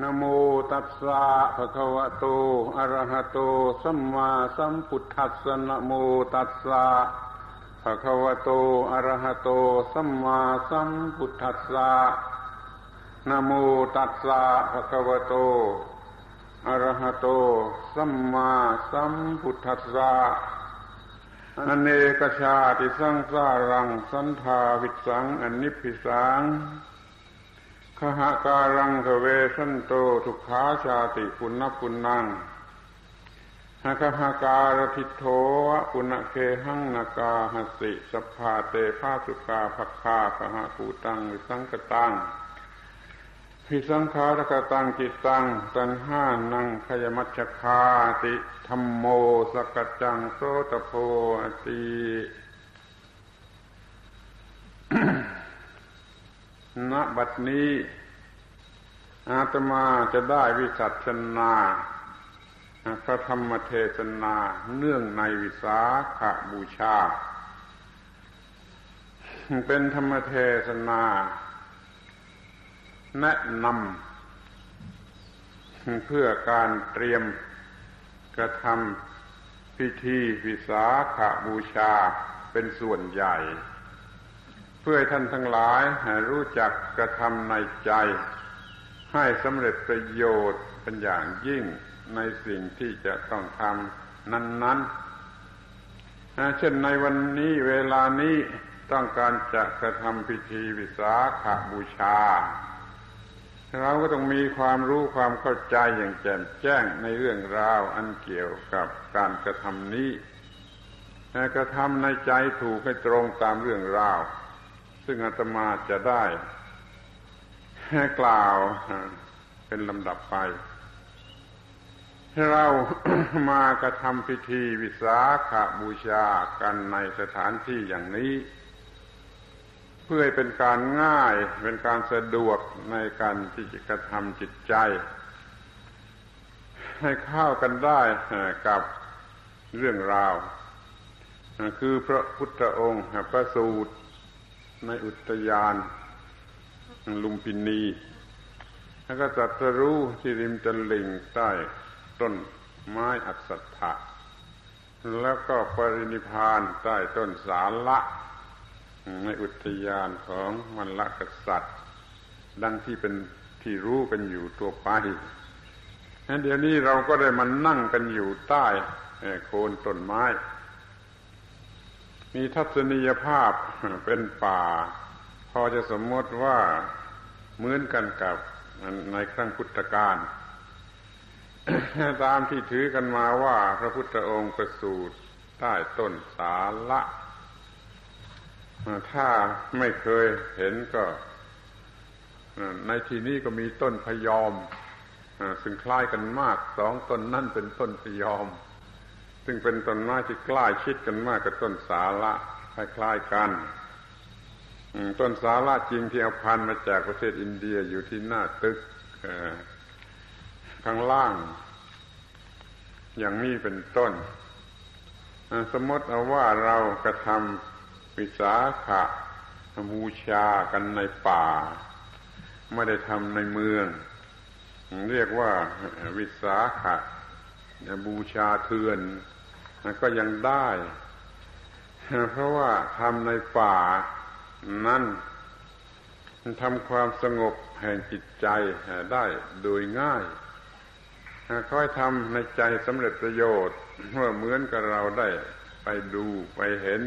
นโมตัสสะภะคะวะโต อะระหะโต สัมมาสัมพุทธัสสะนโมตัสสะภะคะวะโต อะระหะโต สัมมาสัมพุทธัสสะนโมตัสสะภะคะวะโต อะระหะโต สัมมาสัมพุทธัสสะอเนกชาติสังสารัง สันทาวิสัง อนิพิสัง ขหาการังกเวสันโตทุกขาชาติปุณปุณนังหากหาการทิโทวะปุณเคหังนากาหสิสภาเตภาสุกาภคาขหาปูตังวิสังกตังพิสังขารกตังจิตตังตันห้านังขยมัชคาติธรรมโมสกจังโสตโพติ ณบัดนี้ อาตมาจะได้วิสัชนาพระธรรมเทศนาเนื่องในวิสาขบูชา เป็นธรรมเทศนาแนะนำเพื่อการเตรียมกระทำพิธีวิสาขาบูชาเป็นส่วนใหญ่ เพื่อท่านทั้งหลายรู้จักกระทำในใจ ให้สำเร็จประโยชน์เป็นอย่างยิ่งในสิ่งที่จะต้องทำนั้น ๆ เช่นในวันนี้เวลานี้ต้องการจะกระทำพิธีวิสาขาบูชา เราก็ต้องมีความรู้ความเข้าใจอย่างแจ่มแจ้งในเรื่องราวอันเกี่ยวกับการกระทำนี้กระทำในใจถูกให้ตรงตามเรื่องราว ซึ่งอาตมาจะได้กล่าวเป็นลำดับไป เรามากระทำพิธีวิสาขาบูชากันในสถานที่อย่างนี้ เพื่อเป็นการง่ายเป็นการสะดวกในการที่จะกระทำจิตใจ ให้เข้ากันได้กับเรื่องราว คือพระพุทธองค์ประสูตร ในอุทยาน ลุมพินี แล้วก็จัตรู้ที่ริมตลิ่งใต้ต้นไม้อัศถะแล้วก็ปรินิพานใต้ต้นสาละในอุทยานของมันละกษัตริย์ ดังที่เป็นที่รู้กันอยู่ตัวไปเดี๋ยวนี้เราก็ได้มันนั่งกันอยู่ใต้โคนต้นไม้ มีทัศนียภาพเป็นป่า พอจะสมมติว่าเหมือนกันกับในครั้งพุทธกาลตามที่ถือกันมาว่าพระพุทธองค์ประสูติใต้ต้นสาละ ถ้าไม่เคยเห็นก็ในที่นี้ก็มีต้นพยอม ซึ่งคล้ายกันมากสองต้นนั่นเป็นต้นพยอม ซึ่งเป็นต้นไม้ที่ใกล้ชิดกันมากกับต้นสาละคล้ายๆกันต้นสาละจริงที่เอาพันมาจากประเทศอินเดียอยู่ที่หน้าตึกข้างล่าง อย่างนี้เป็นต้น สมมติเอาว่าเรากระทำวิสาขะบูชากันในป่า ไม่ได้ทำในเมือง เรียกว่าวิสาขะบูชาเทือน ก็ยังได้ เพราะว่าทำในป่านั้นทำความสงบแห่งจิตใจได้โดยง่ายค่อยทำในใจสำเร็จประโยชน์เมื่อเหมือนกับเราได้ไปดูไปเห็น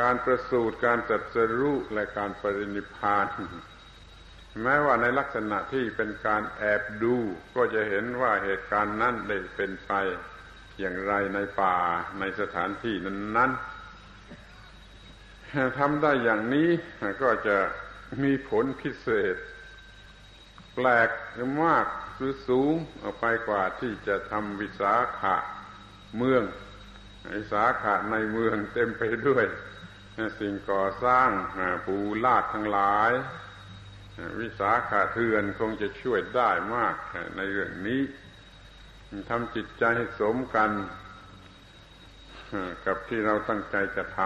การประสูติการจัดสรุและการปรินิพานแม้ว่าในลักษณะที่เป็นการแอบดู ก็จะเห็นว่าเหตุการณ์นั้นได้เป็นไป อย่างไรในป่าในสถานที่นั้นๆทำได้อย่างนี้ก็จะมีผลพิเศษ แปลกหรือมากหรือสูงออกไปกว่าที่จะทำวิสาขะเมืองวิสาขะในเมืองเต็มไปด้วย สิ่งก่อสร้างปูลาดทั้งหลาย วิสาขาเทือนคงจะช่วยได้มากในเรื่องนี้ ทำจิตใจให้สมกัน กับที่เราตั้งใจจะท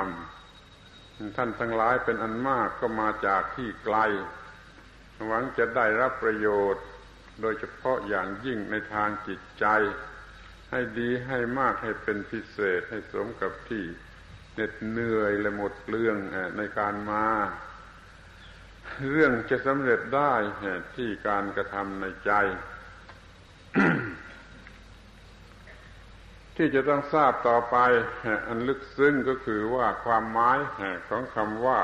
ำท่านทั้งหลายเป็นอันมากก็มาจากที่ไกล หวังจะได้รับประโยชน์ โดยเฉพาะอย่างยิ่งในทางจิตใจ ให้ดีให้มากให้เป็นพิเศษให้สมกับที่เหน็ดเหนื่อยและหมดเรื่องในการมาเรื่องจะสำเร็จได้ที่การกระทำในใจ ที่จะต้องทราบต่อไป อันลึกซึ้งก็คือว่าความหมายของคำว่า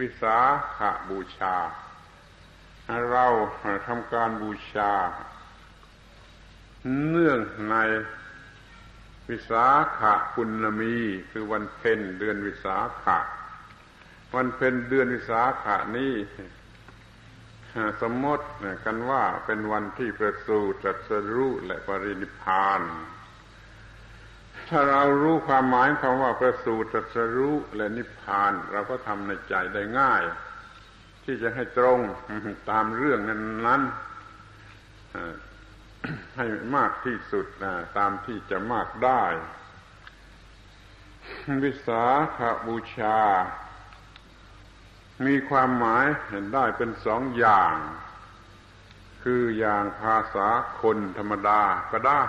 วิสาขบูชา เราทำการบูชา เนื่องในวิสาขปุณมีคือวันเพ็ญเดือนวิสาขะ วันเพ็ญเดือนวิสาขานี้สมมติกันว่าเป็นวันที่ประสูติตรัสรู้และปรินิพาน ถ้าเรารู้ความหมายคำว่าประสูติตรัสรู้และนิพพาน เราก็ทำในใจได้ง่าย ที่จะให้ตรงตามเรื่องนั้นนั้นให้มากที่สุดนะตามที่จะมากได้ วิสาขบูชา มีความหมายเห็นได้เป็นสองอย่าง คืออย่างภาษาคนธรรมดาก็ได้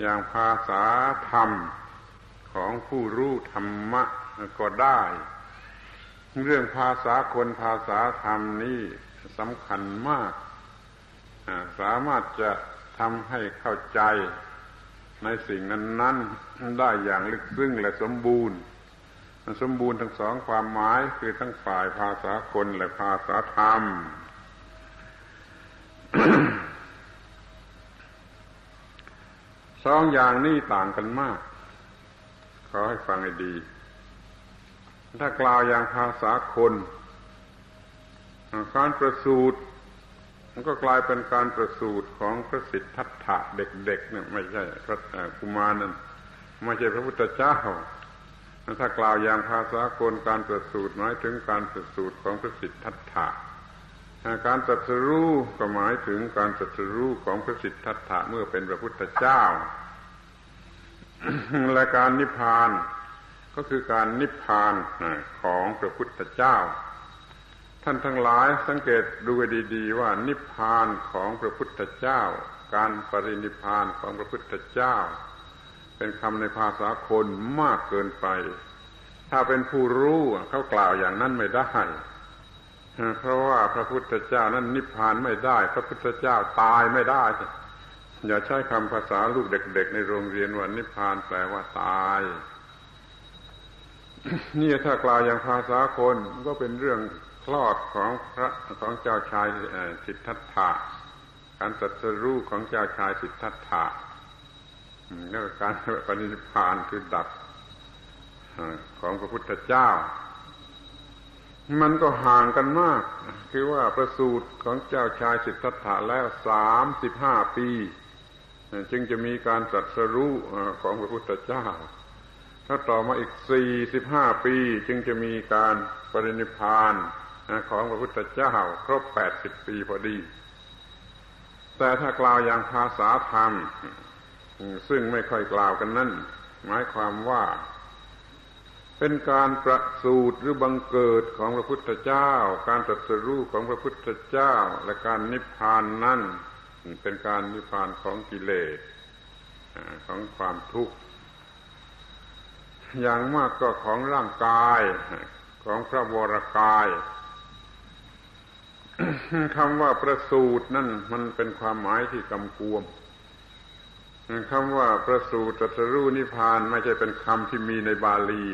อย่างภาษาธรรมของผู้รู้ธรรมะก็ได้ เรื่องภาษาคนภาษาธรรมนี้สำคัญมาก สามารถจะทำให้เข้าใจในสิ่งนั้น ๆ ได้อย่างลึกซึ้งและสมบูรณ์ มันสมบูรณ์ทั้งสองความหมายคือทั้งฝ่ายภาษาคนและภาษาธรรม สองอย่างนี้ต่างกันมาก ขอให้ฟังให้ดี ถ้ากล่าวอย่างภาษาคนการประสูติมันก็กลายเป็นการประสูติของพระสิทธัตถะเด็กๆเนี่ยไม่ใช่พระกุมารนั่นไม่ใช่พระพุทธเจ้าถ้ากล่าวอย่างภาษาคนการประสูติหมายถึงการประสูติของพระสิทธัตถะ การตรัสรู้ก็หมายถึงการตรัสรู้ของพระสิทธัตถะเมื่อเป็นพระพุทธเจ้า และการนิพพานก็คือการนิพพานของพระพุทธเจ้า ท่านทั้งหลายสังเกตดูดีๆ ว่านิพพานของพระพุทธเจ้า การปรินิพพานของพระพุทธเจ้า เป็นคำในภาษาคนมากเกินไป ถ้าเป็นผู้รู้เขากล่าวอย่างนั้นไม่ได้ เพราะว่าพระพุทธเจ้านั้นนิพพานไม่ได้ พระพุทธเจ้าตายไม่ได้ อย่าใช้คำภาษาลูกเด็ก ๆ ในโรงเรียนว่านิพพานแปลว่าตาย นี่ถ้ากล่าวอย่างภาษาคนก็เป็นเรื่องคลอดของพระของเจ้าชายสิทธัตถะการตรัสรู้ของเจ้าชายสิทธัตถะแล้วการปฏิพานคือดับของพระพุทธเจ้า มันก็ห่างกันมาก คือว่าประสูตรของเจ้าชายสิทธัตถะแล้วสามสิบห้าปี จึงจะมีการตรัสรู้ของพระพุทธเจ้า ถ้าต่อมาอีกสี่สิบห้าปีจึงจะมีการปรินิพานของพระพุทธเจ้า ครบแปดสิบปีพอดี แต่ถ้ากล่าวอย่างภาษาธรรม ซึ่งไม่ค่อยกล่าวกันนั่นหมายความว่า เป็นการประสูติหรือบังเกิดของพระพุทธเจ้า การตรัสรู้ของพระพุทธเจ้า และการนิพพานนั่นเป็นการนิพพานของกิเลสของความทุกข์อย่างมากก็ของร่างกายของพระวรกายคำว่าประสูตรนั่นมันเป็นความหมายที่กำกวมคำว่าประสูตรตรัสรู้นิพพานไม่ใช่เป็นคำที่มีในบาลี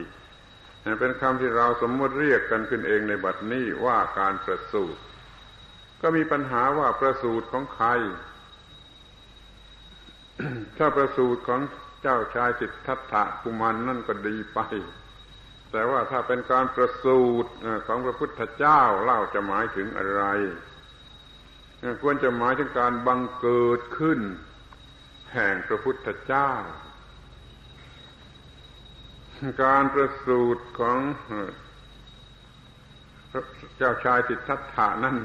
เป็นคำที่เราสมมติเรียกกันขึ้นเองในบัดนี้ว่าการประสูตรก็มีปัญหาว่าประสูตรของใคร ถ้าประสูตรของเจ้าชายสิทธัตถะกุมารนนั่นก็ดีไป แต่ว่าถ้าเป็นการประสูติของพระพุทธเจ้าเล่าจะหมายถึงอะไร ควรจะหมายถึงการบังเกิดขึ้น แห่งพระพุทธเจ้า การประสูติของเจ้าชายสิทธัตถานั้น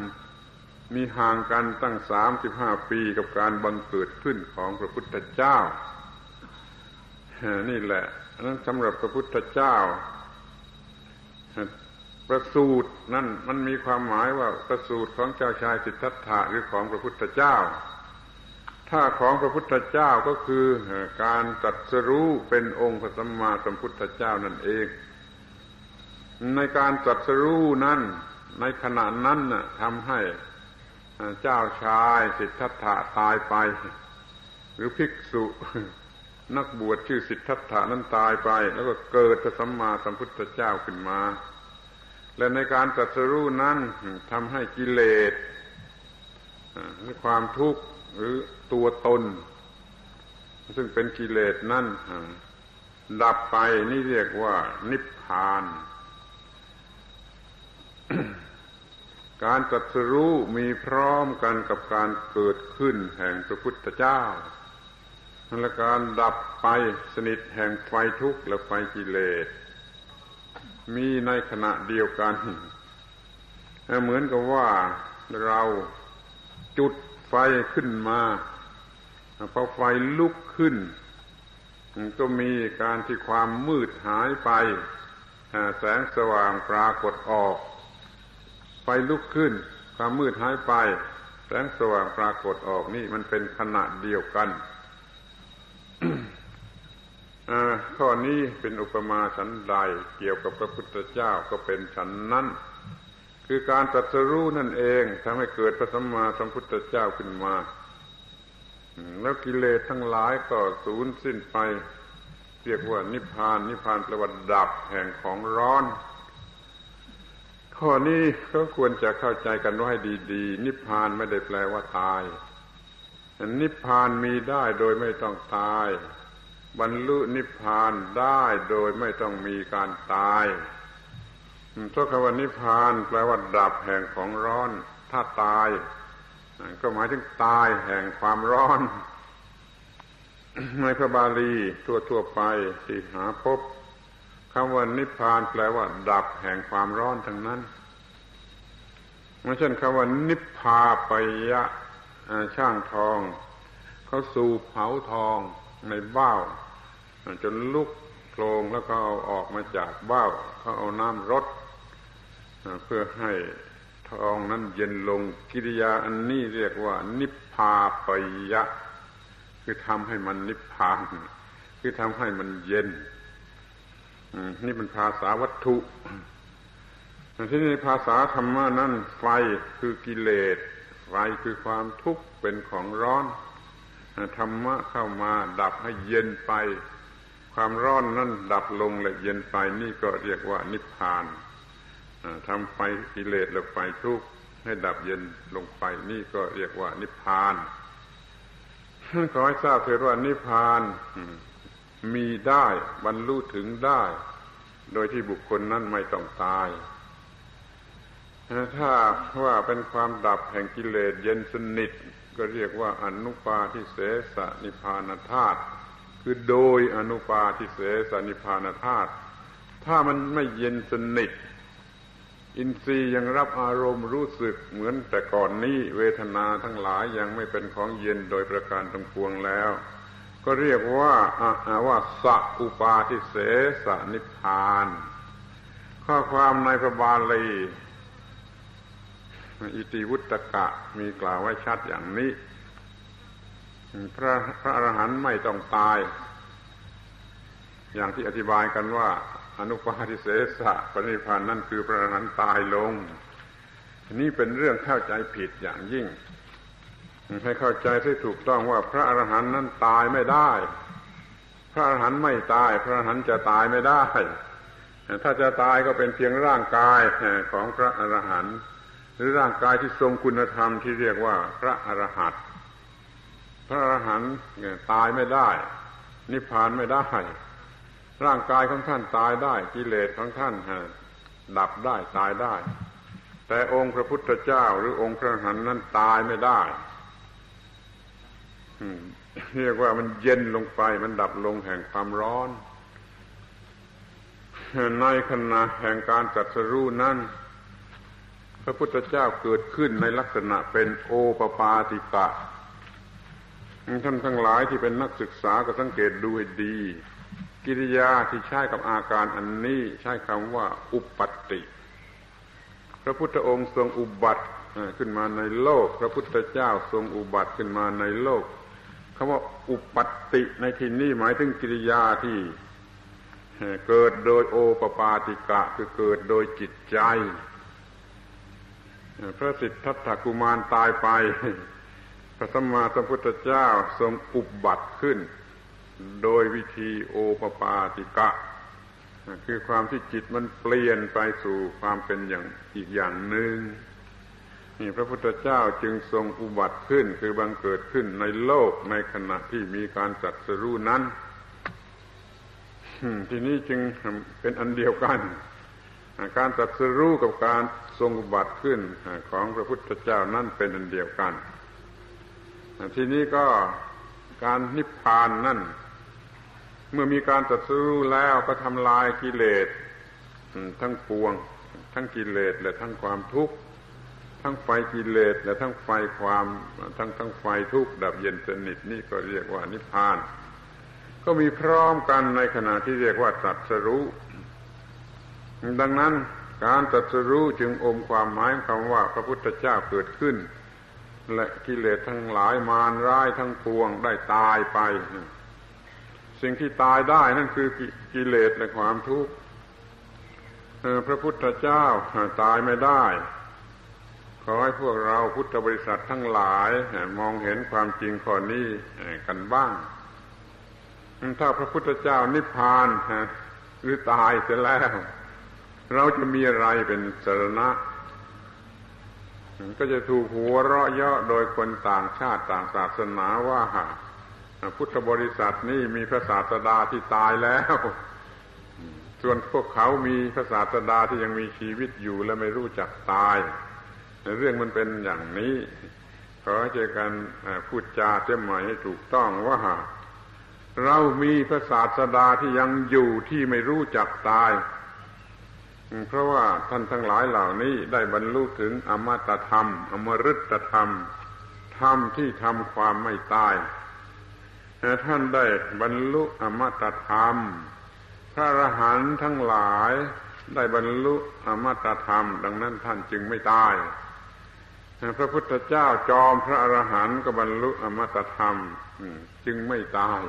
มีห่างกันตั้งสามสิบห้าปีกับการบังเกิดขึ้นของพระพุทธเจ้า นี่แหละนั้นสำหรับพระพุทธเจ้า ประสูตรนั่นมันมีความหมายว่าประสูตรของเจ้าชายสิทธัตถะหรือของพระพุทธเจ้า ถ้าของพระพุทธเจ้าก็คือการตัดสรู้เป็นองค์พระสัมมาสัมพุทธเจ้านั่นเอง ในการตัดสรู้นั้นในขณะนั้นน่ะทำให้เจ้าชายสิทธัตถะตายไป หรือภิกษุนักบวชชื่อสิทธัตถานั้นตายไป แล้วก็เกิดพระสัมมาสัมพุทธเจ้าขึ้นมา และในการตรัสรู้นั้นทำให้กิเลสความทุกข์หรือ ตัวตน ซึ่งเป็นกิเลสนั่นดับไปนี่เรียกว่า นิพพาน การตรัสรู้มีพร้อมกันกับการเกิดขึ้นแห่งพระพุทธเจ้าและการดับไปสนิทแห่งไฟทุกข์และไฟกิเลส มีในขณะเดียวกัน เหมือนกับว่าเราจุดไฟขึ้นมา พอไฟลุกขึ้น ก็มีการที่ความมืดหายไปแสงสว่างปรากฏออก ไฟลุกขึ้น ความมืดหายไป แสงสว่างปรากฏออกนี่มันเป็นขณะเดียวกันข้อนี้เป็นอุปมาฉันใดเกี่ยวกับพระพุทธเจ้าก็เป็นฉันนั้น คือการตรัสรู้นั่นเองทำให้เกิดพระสัมมาสัมพุทธเจ้าขึ้นมา แล้วกิเลสทั้งหลายก็สูญสิ้นไป เรียกว่านิพพาน นิพพานแปลว่าดับแห่งของร้อน ข้อนี้ก็ควรจะเข้าใจกันไว้ดี ๆ นิพพานไม่ได้แปลว่าตาย นิพพานมีได้โดยไม่ต้องตาย บรรลุนิพพานได้โดยไม่ต้องมีการตายทุกคำว่านิพพานแปลว่าดับแห่งของร้อน ถ้าตาย ก็หมายถึงตายแห่งความร้อน ในพระบาลีทั่วทั่วไปที่หาพบคำว่านิพพานแปลว่า ดับแห่งความร้อนทั้งนั้นไม่ใช่นคำว่านิพพาปยะช่างทอง เขาสูบเผาทองในเบ้า จนลุกโครงแล้วก็เอาออกมาจากเบ้าเขาเอาน้ำรดเพื่อให้ ทองนั้นเย็นลงกิริยาอันนี้เรียกว่า นิพพาปยะ คือทำให้มันนิพพาน คือทำให้มันเย็นนี่เป็นภาษาวัตถุที่ในภาษาธรรมะนั้นไฟคือกิเลสไฟคือความทุกข์เป็นของร้อนธรรมะเข้ามาดับให้เย็นไป ความร้อนนั้นดับลงและเย็นไปนี่ก็เรียกว่านิพพาน ทำไฟกิเลสและไฟทุกข์ให้ดับเย็นลงไปนี่ก็เรียกว่านิพพานขอให้ทราบเถิดว่านิพพานมีได้บรรลุถึงได้ โดยที่บุคคลนั้นไม่ต้องตาย ถ้าว่าเป็นความดับแห่งกิเลสเย็นสนิท ก็เรียกว่าอนุปาทิเสสนิพานธาตุคือโดยอนุปาทิเสสนิพานธาตุถ้ามันไม่เย็นสนิท อินทรีย์ยังรับอารมณ์รู้สึกเหมือนแต่ก่อนนี้เวทนาทั้งหลายยังไม่เป็นของเย็นโดยประการทั้งปวงแล้ว ก็เรียกว่าอาว่าสัอุปาทิเสสนิพาน ข้อความในพระบาลีอิติวุตกะมีกล่าวไว้ชัดอย่างนี้ พระพระอรหันต์ไม่ต้องตาย อย่างที่อธิบายกันว่า อนุปาทิเสสะปณิพันนั่นคือพระอรหันต์ตายลง นี่เป็นเรื่องเข้าใจผิดอย่างยิ่ง ให้เข้าใจที่ถูกต้องว่าพระอรหันต์นั้นตายไม่ได้ พระอรหันต์ไม่ตาย พระอรหันต์จะตายไม่ได้ ถ้าจะตายก็เป็นเพียงร่างกายของพระอรหันต์หรือร่างกายที่ทรงคุณธรรมที่เรียกว่าพระอรหันต์พระอรหันต์ตายไม่ได้ นิพพานไม่ได้ ร่างกายของท่านตายได้ กิเลสของท่านดับได้ตายได้ แต่องค์พระพุทธเจ้าหรือองค์พระหันนั้นตายไม่ได้เรียกว่ามันเย็นลงไป มันดับลงแห่งความร้อน ในขณะแห่งการจัดสรู้นั้นพระพุทธเจ้าเกิดขึ้นในลักษณะเป็นโอปปาติกะท่านทั้งหลายที่เป็นนักศึกษาก็สังเกตดูให้ดี กิริยาที่ใช้กับอาการอันนี้ใช้คำว่า อุปปติระพุทธองค์ทรงอุบัติขึ้นมาในโลก พระพุทธเจ้าทรงอุบัติขึ้นมาในโลกคำว่าอุปัติในที่นี้หมายถึงกิริยาที่เกิดโดยโอปปาติกะคือเกิดโดยจิตใจ พระสิทธัตถกุมารตายไป พระสัมมาสัมพุทธเจ้าทรงอุบัติขึ้น โดยวิธีโอปปาติกะ คือความที่จิตมันเปลี่ยนไปสู่ความเป็นอย่างอีกอย่างหนึ่งนี่พระพุทธเจ้าจึงทรงอุบัติขึ้นคือบังเกิดขึ้นในโลกในขณะที่มีการจัดสรู้นั้นทีนี้จึงเป็นอันเดียวกัน การตัดสรู้กับการทรงอุบัติขึ้นของพระพุทธเจ้านั่นเป็นอันเดียวกัน ทีนี้ก็การนิพพานนั่น เมื่อมีการตัดสู้แล้วก็ทำลายกิเลสทั้งปวง ทั้งกิเลสและทั้งความทุกข์ทั้งไฟกิเลสและทั้งไฟความทั้งทั้งไฟทุกข์ดับเย็นสนิทนี่ก็เรียกว่านิพพาน ก็มีพร้อมกันในขณะที่เรียกว่าตัดสรู้ ดังนั้นการตัดสรู้จึงอมความหมายคำว่าพระพุทธเจ้าเกิดขึ้น และกิเลสทั้งหลายมารร้ายทั้งปวงได้ตายไป สิ่งที่ตายได้นั่นคือกิเลสและความทุกข์พระพุทธเจ้าตายไม่ได้ ขอให้พวกเราพุทธบริษัททั้งหลายมองเห็นความจริงข้อนี้กันบ้าง ถ้าพระพุทธเจ้านิพพานหรือตายเสร็จแล้ว เราจะมีอะไรเป็นสรณะ ก็จะถูกหัวเราะเยาะโดยคนต่างชาติต่างศาสนาว่า พุทธบริษัทนี่มีพระศาสดาที่ตายแล้ว ส่วนพวกเขามีพระศาสดาที่ยังมีชีวิตอยู่และไม่รู้จักตาย เรื่องมันเป็นอย่างนี้ ขอเจอกันพูดจาเจ้าใหม่ให้ถูกต้องว่าเรามีพระศาสดาที่ยังอยู่ที่ไม่รู้จักตาย เพราะว่าท่านทั้งหลายเหล่านี้ได้บรรลุถึงอมตะธรรม อมฤตธรรม ธรรมที่ทำความไม่ตาย ท่านได้บรรลุอมตะธรรม พระอรหันต์ทั้งหลายได้บรรลุอมตะธรรม ดังนั้นท่านจึงไม่ตาย พระพุทธเจ้าจอมพระอรหันต์ก็บรรลุอมตะธรรมจึงไม่ตาย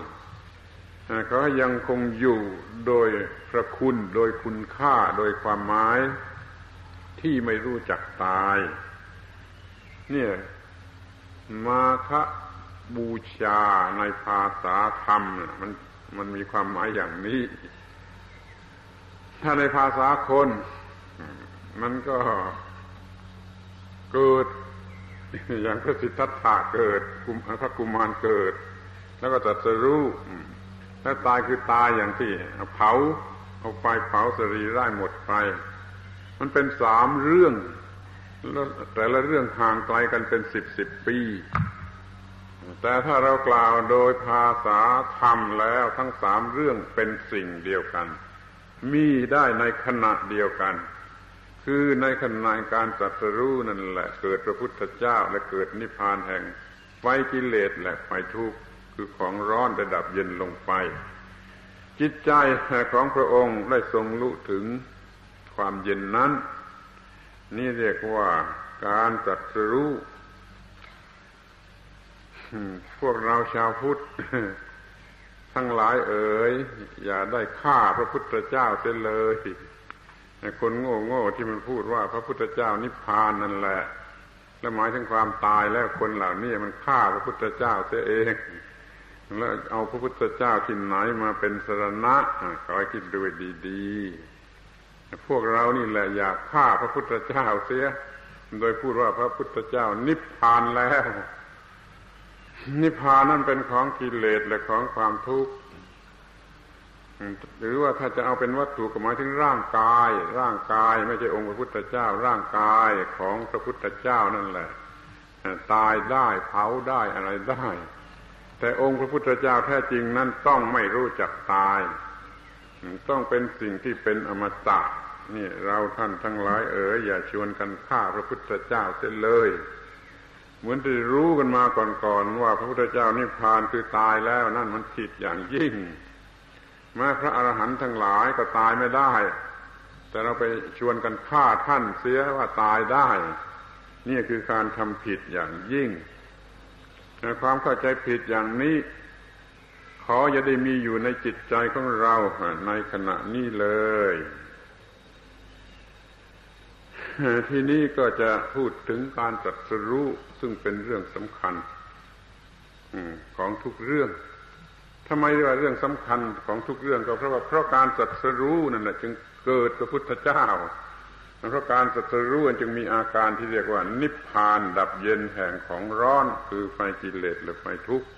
เขายังคงอยู่โดยพระคุณโดยคุณค่าโดยความหมาย ที่ไม่รู้จักตาย เนี่ย มาคะ บูชาในภาษาธรรมมันมันมีความหมายอย่างนี้ ถ้าในภาษาคน มันก็เกิด อย่างพระสิทธัตถะเกิดพระกุมารเกิด แล้วก็ตัดสรู้ถ้าตายคือตายอย่างที่เผาเอาไฟเผาสรีร่างหมดไฟมันเป็นสามเรื่องแล้วแต่ละเรื่องห่างไกลกันเป็นสิบสิบปี แต่ถ้าเรากล่าวโดยภาษาธรรมแล้วทั้งสามเรื่องเป็นสิ่งเดียวกัน มีได้ในขณะเดียวกัน คือในขณะการตรัสรู้นั่นแหละ เกิดพระพุทธเจ้าและเกิดนิพพานแห่งไฟกิเลสและไฟทุกข์คือของร้อนระดับเย็นลงไป จิตใจของพระองค์ได้ทรงรู้ถึงความเย็นนั้น นี่เรียกว่าการตรัสรู้ พวกเราชาวพุทธทั้งหลายเอ๋ยอย่าได้ฆ่าพระพุทธเจ้าเสียเลยคนโง่โง่ที่มันพูดว่าพระพุทธเจ้านิพพานนั่นแหละ และหมายถึงความตายแล้วคนเหล่านี้มันฆ่าพระพุทธเจ้าเสียเองแล้วเอาพระพุทธเจ้าที่ไหนมาเป็นสรณะขอให้คิดดูดีๆพวกเรานี่แหละอยากฆ่าพระพุทธเจ้าเสีย โดยพูดว่าพระพุทธเจ้านิพพานแล้ว นิพพานนั่นเป็นของกิเลสและของความทุกข์หรือว่าถ้าจะเอาเป็นวัตถุก็หมายถึงร่างกาย ร่างกายไม่ใช่องค์พระพุทธเจ้า ร่างกายของพระพุทธเจ้านั่นแหละ ตายได้เผาได้อะไรได้ แต่องค์พระพุทธเจ้าแท้จริงนั้นต้องไม่รู้จักตาย ต้องเป็นสิ่งที่เป็นอมตะนี่เราท่านทั้งหลายเอ๋ยอย่าชวนกันฆ่าพระพุทธเจ้าเสียเลย เหมือนที่รู้กันมาก่อนๆว่าพระพุทธเจ้านิพพานคือตายแล้วนั่นมันผิดอย่างยิ่งแม้พระอรหันต์ทั้งหลายก็ตายไม่ได้ แต่เราไปชวนกันฆ่าท่านเสียว่าตายได้ นี่คือการทำผิดอย่างยิ่งในความเข้าใจผิดอย่างนี้ ขออย่าได้มีอยู่ในจิตใจของเราในขณะนี้เลย ทีนี้ก็จะพูดถึงการตรัสรู้ซึ่งเป็นเรื่องสำคัญของทุกเรื่องทำไมเรียกว่าเรื่องสำคัญของทุกเรื่องก็เพราะว่าเพราะการตรัสรู้นั่นแหละจึงเกิดพระพุทธเจ้าเพราะการตรัสรู้จึงมีอาการที่เรียกว่า นิพพานดับเย็นแห่งของร้อนคือไฟกิเลสหรือไฟทุกข์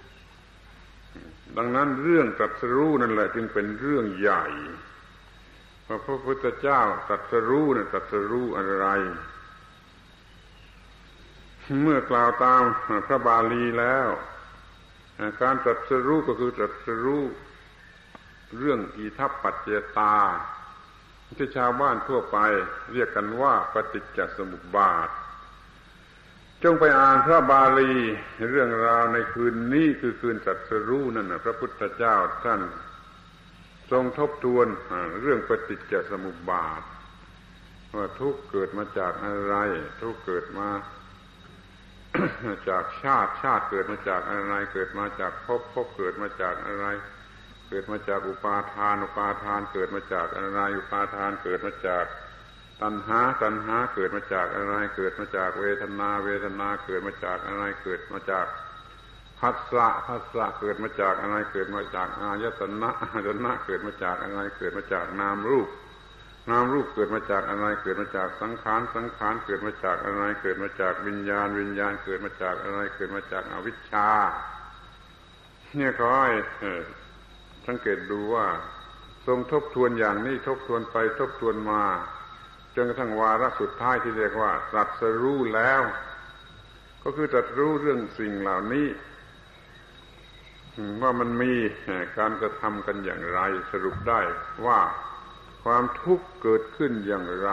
ดังนั้นเรื่องตรัสรู้นั่นแหละจึงเป็นเรื่องใหญ่ พระพุทธเจ้าตรัสรู้เนี่ยตรัสรู้อะไร เมื่อกล่าวตามพระบาลีแล้วการตรัสรู้ก็คือตรัสรู้เรื่องอิทัปปัจเจตา ที่ชาวบ้านทั่วไปเรียกกันว่าปฏิจจสมุปบาท จงไปอ่านพระบาลีเรื่องราวในคืนนี้คือคืนตรัสรู้นั่นนะพระพุทธเจ้าท่าน ทรงทบทวนเรื่องปฏิจจสมุปบาท ว่าทุกเกิดมาจากอะไร ทุกเกิดมา จากชาติชาติเกิดมาจากอะไร เกิดมาจากภพภพเกิดมาจากอะไร เกิดมาจากอุปาทาน อุปาทานเกิดมาจากอะไร อุปาทานเกิดมาจากตัณหาตัณหาเกิดมาจากอะไร เกิดมาจากเวทนา เวทนาเกิดมาจากอะไรเกิดมาจาก พัสสะพัสสะเกิดมาจากอะไรเกิดมาจากอายตนะอายตนะเกิดมาจากอะไรเกิดมาจากนามรูป นามรูปเกิดมาจากอะไรเกิดมาจากสังขารสังขารเกิดมาจากอะไรเกิดมาจากวิญญาณ วิญญาณเกิดมาจากอะไรเกิดมาจากอวิชชา เนี่ยขอให้สังเกตดูว่า ทรงทบทวนอย่างนี้ทบทวนไปทบทวนมาจนกระทั่งวาระสุดท้ายที่เรียกว่าตรัสรู้แล้ว ก็คือตรัสรู้เรื่องสิ่งเหล่านี้ ว่ามันมีการกระทำกันอย่างไรสรุปได้ว่าความทุกข์เกิดขึ้นอย่างไร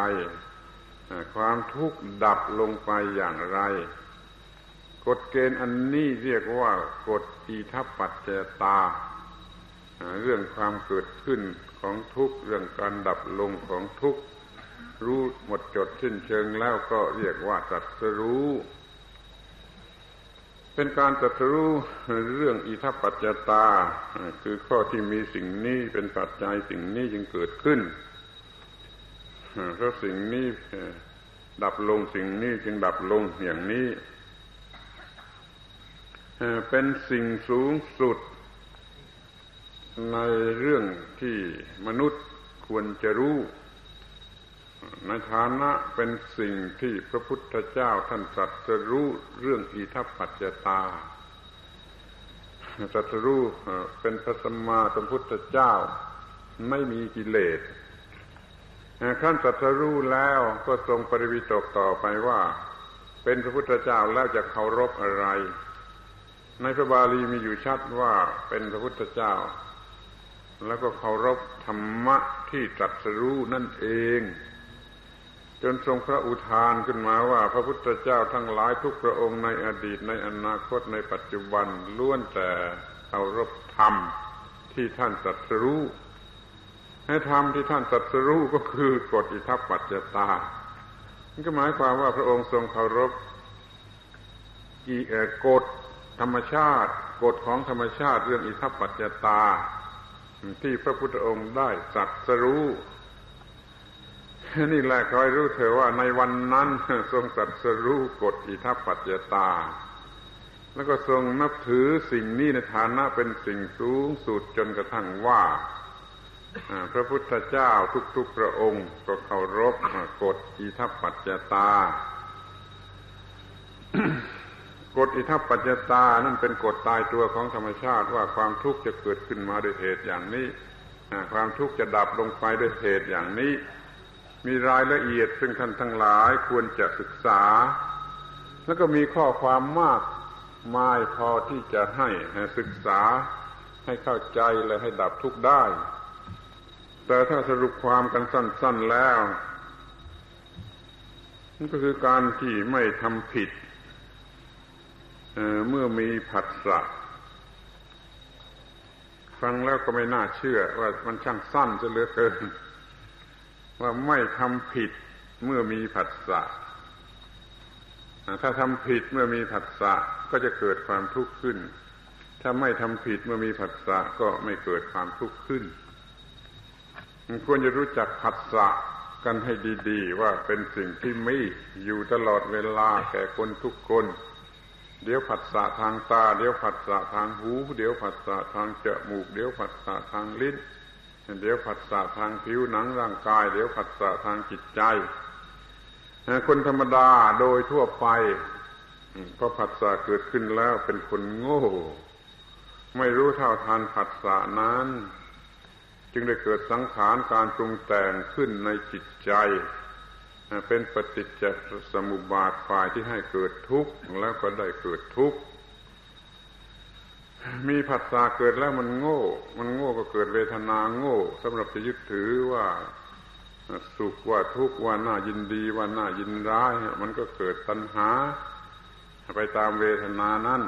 ความทุกข์ดับลงไปอย่างไร กฎเกณฑ์อันนี้เรียกว่ากฎอีทัปปัจเจตา เรื่องความเกิดขึ้นของทุกข์เรื่องการดับลงของทุกข์รู้หมดจดสิ้นเชิงแล้วก็เรียกว่าตัดสรู้ เป็นการตรัสรู้เรื่องอิทัปปัจจตา คือข้อที่มีสิ่งนี้เป็นปัจจัยสิ่งนี้จึงเกิดขึ้นเพราะสิ่งนี้ดับลงสิ่งนี้จึงดับลงอย่างนี้ เป็นสิ่งสูงสุด ในเรื่องที่มนุษย์ควรจะรู้ ในฐานะเป็นสิ่งที่พระพุทธเจ้าท่านตรัสรู้เรื่องอิทัปปัจจตาตรัสรู้เป็นพระสัมมาสัมพุทธเจ้า ไม่มีกิเลสขั้นตรัสรู้แล้วก็ทรงปริวิตกต่อไปว่า เป็นพระพุทธเจ้าแล้วจะเคารพอะไร ในพระบาลีมีอยู่ชัดว่าเป็นพระพุทธเจ้า แล้วก็เคารพธรรมะที่ตรัสรู้นั่นเอง จนทรงพระอุทานขึ้นมาว่า พระพุทธเจ้าทั้งหลายทุกพระองค์ในอดีตในอนาคตในปัจจุบันล้วนแต่เคารพธรรมที่ท่านตรัสรู้ให้ธรรมที่ท่านตรัสรู้ก็คือกฎอิทัปปัจจตานี่ก็หมายความว่าพระองค์ทรงเคารพกีกฎธรรมชาติกฎของธรรมชาติเรื่องอิทัปปัจจตา ที่พระพุทธองค์ได้ตรัสรู้ นี่แหละคอยรู้เถอะว่าในวันนั้นทรงตรัสรู้กฎอิทัปปัจจตา แล้วก็ทรงนับถือสิ่งนี้ในฐานะเป็นสิ่งสูงสุดจนกระทั่งว่าพระพุทธเจ้าทุกๆพระองค์ ก็เคารพกฎอิทัปปัจจตากฎอิทัปปัจจตานั่นเป็นกฎตายตัวของธรรมชาติว่าความทุกข์จะเกิดขึ้นมาด้วยเหตุอย่างนี้ ความทุกข์จะดับลงไปด้วยเหตุอย่างนี้ มีรายละเอียดซึ่งท่านทั้งหลายควรจะศึกษา แล้วก็มีข้อความมากมายพอที่จะให้ศึกษาให้เข้าใจและให้ดับทุกข์ได้ แต่ถ้าสรุปความกันสั้น ๆแล้วนั่นก็คือการที่ไม่ทำผิดเเมื่อมีผัสสะฟังแล้วก็ไม่น่าเชื่อว่ามันช่างสั้นจะเหลือเกิน ว่าไม่ทำผิดเมื่อมีผัสสะถ้าทำผิดเมื่อมีผัสสะก็จะเกิดความทุกข์ขึ้น ถ้าไม่ทำผิดเมื่อมีผัสสะก็ไม่เกิดความทุกข์ขึ้น ควรจะรู้จักผัสสะกันให้ดีๆ ว่าเป็นสิ่งที่มีอยู่ตลอดเวลาแก่คนทุกคน เดี๋ยวผัสสะทางตา เดี๋ยวผัสสะทางหู เดี๋ยวผัสสะทางจมูก เดี๋ยวผัสสะทางลิ้น เดี๋ยวผัสสะทางผิวหนังร่างกาย เดี๋ยวผัสสะทางจิตใจคนธรรมดาโดยทั่วไปพอผัสสะเกิดขึ้นแล้วเป็นคนโง่ ไม่รู้เท่าทานผัสสะนั้น จึงได้เกิดสังขารการปรุงแต่งขึ้นในจิตใจเป็นปฏิจจสมุปบาทฝ่ายที่ให้เกิดทุกข์แล้วก็ได้เกิดทุกข์ มีผัสสะเกิดแล้วมันโง่ มันโง่ก็เกิดเวทนาโง่สำหรับจะยึดถือว่าสุขว่าทุกข์ว่าน่ายินดีว่าน่ายินร้ายมันก็เกิดตัณหา ไปตามเวทนานั้น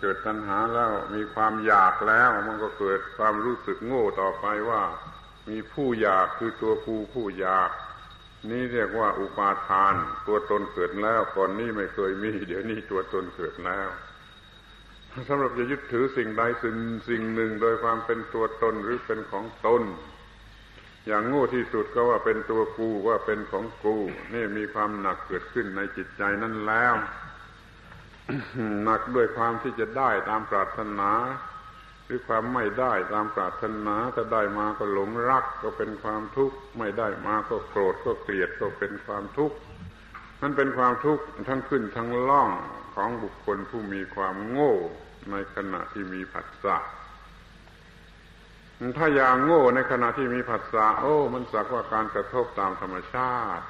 เกิดตัณหาแล้วมีความอยากแล้ว มันก็เกิดความรู้สึกโง่ต่อไปว่า มีผู้อยากคือตัวกูผู้อยาก นี่เรียกว่าอุปาทาน ตัวตนเกิดแล้วก่อนนี้ไม่เคยมี เดี๋ยวนี้ตัวตนเกิดแล้ว สำหรับจะยึดถือสิ่งใดสิ่งสิ่งหนึ่งโดยความเป็นตัวตนหรือเป็นของตน อย่างโง่ที่สุดก็ว่าเป็นตัวกูว่าเป็นของกูนี่มีความหนักเกิดขึ้นในจิตใจนั้นแล้วหนักด้วยความที่จะได้ตามปรารถนา หรือความไม่ได้ตามปรารถนาถ้าได้มาก็หลงรักก็เป็นความทุกข์ไม่ได้มาก็โกรธก็เกลียดก็เป็นความทุกข์มันเป็นความทุกข์ทั้งขึ้นทั้งล่องของบุคคลผู้มีความโง่ ในขณะที่มีผัสสะถ้าอย่างโง่ในขณะที่มีผัสสะโอ้ มันสักว่าการกระทบตามธรรมชาติ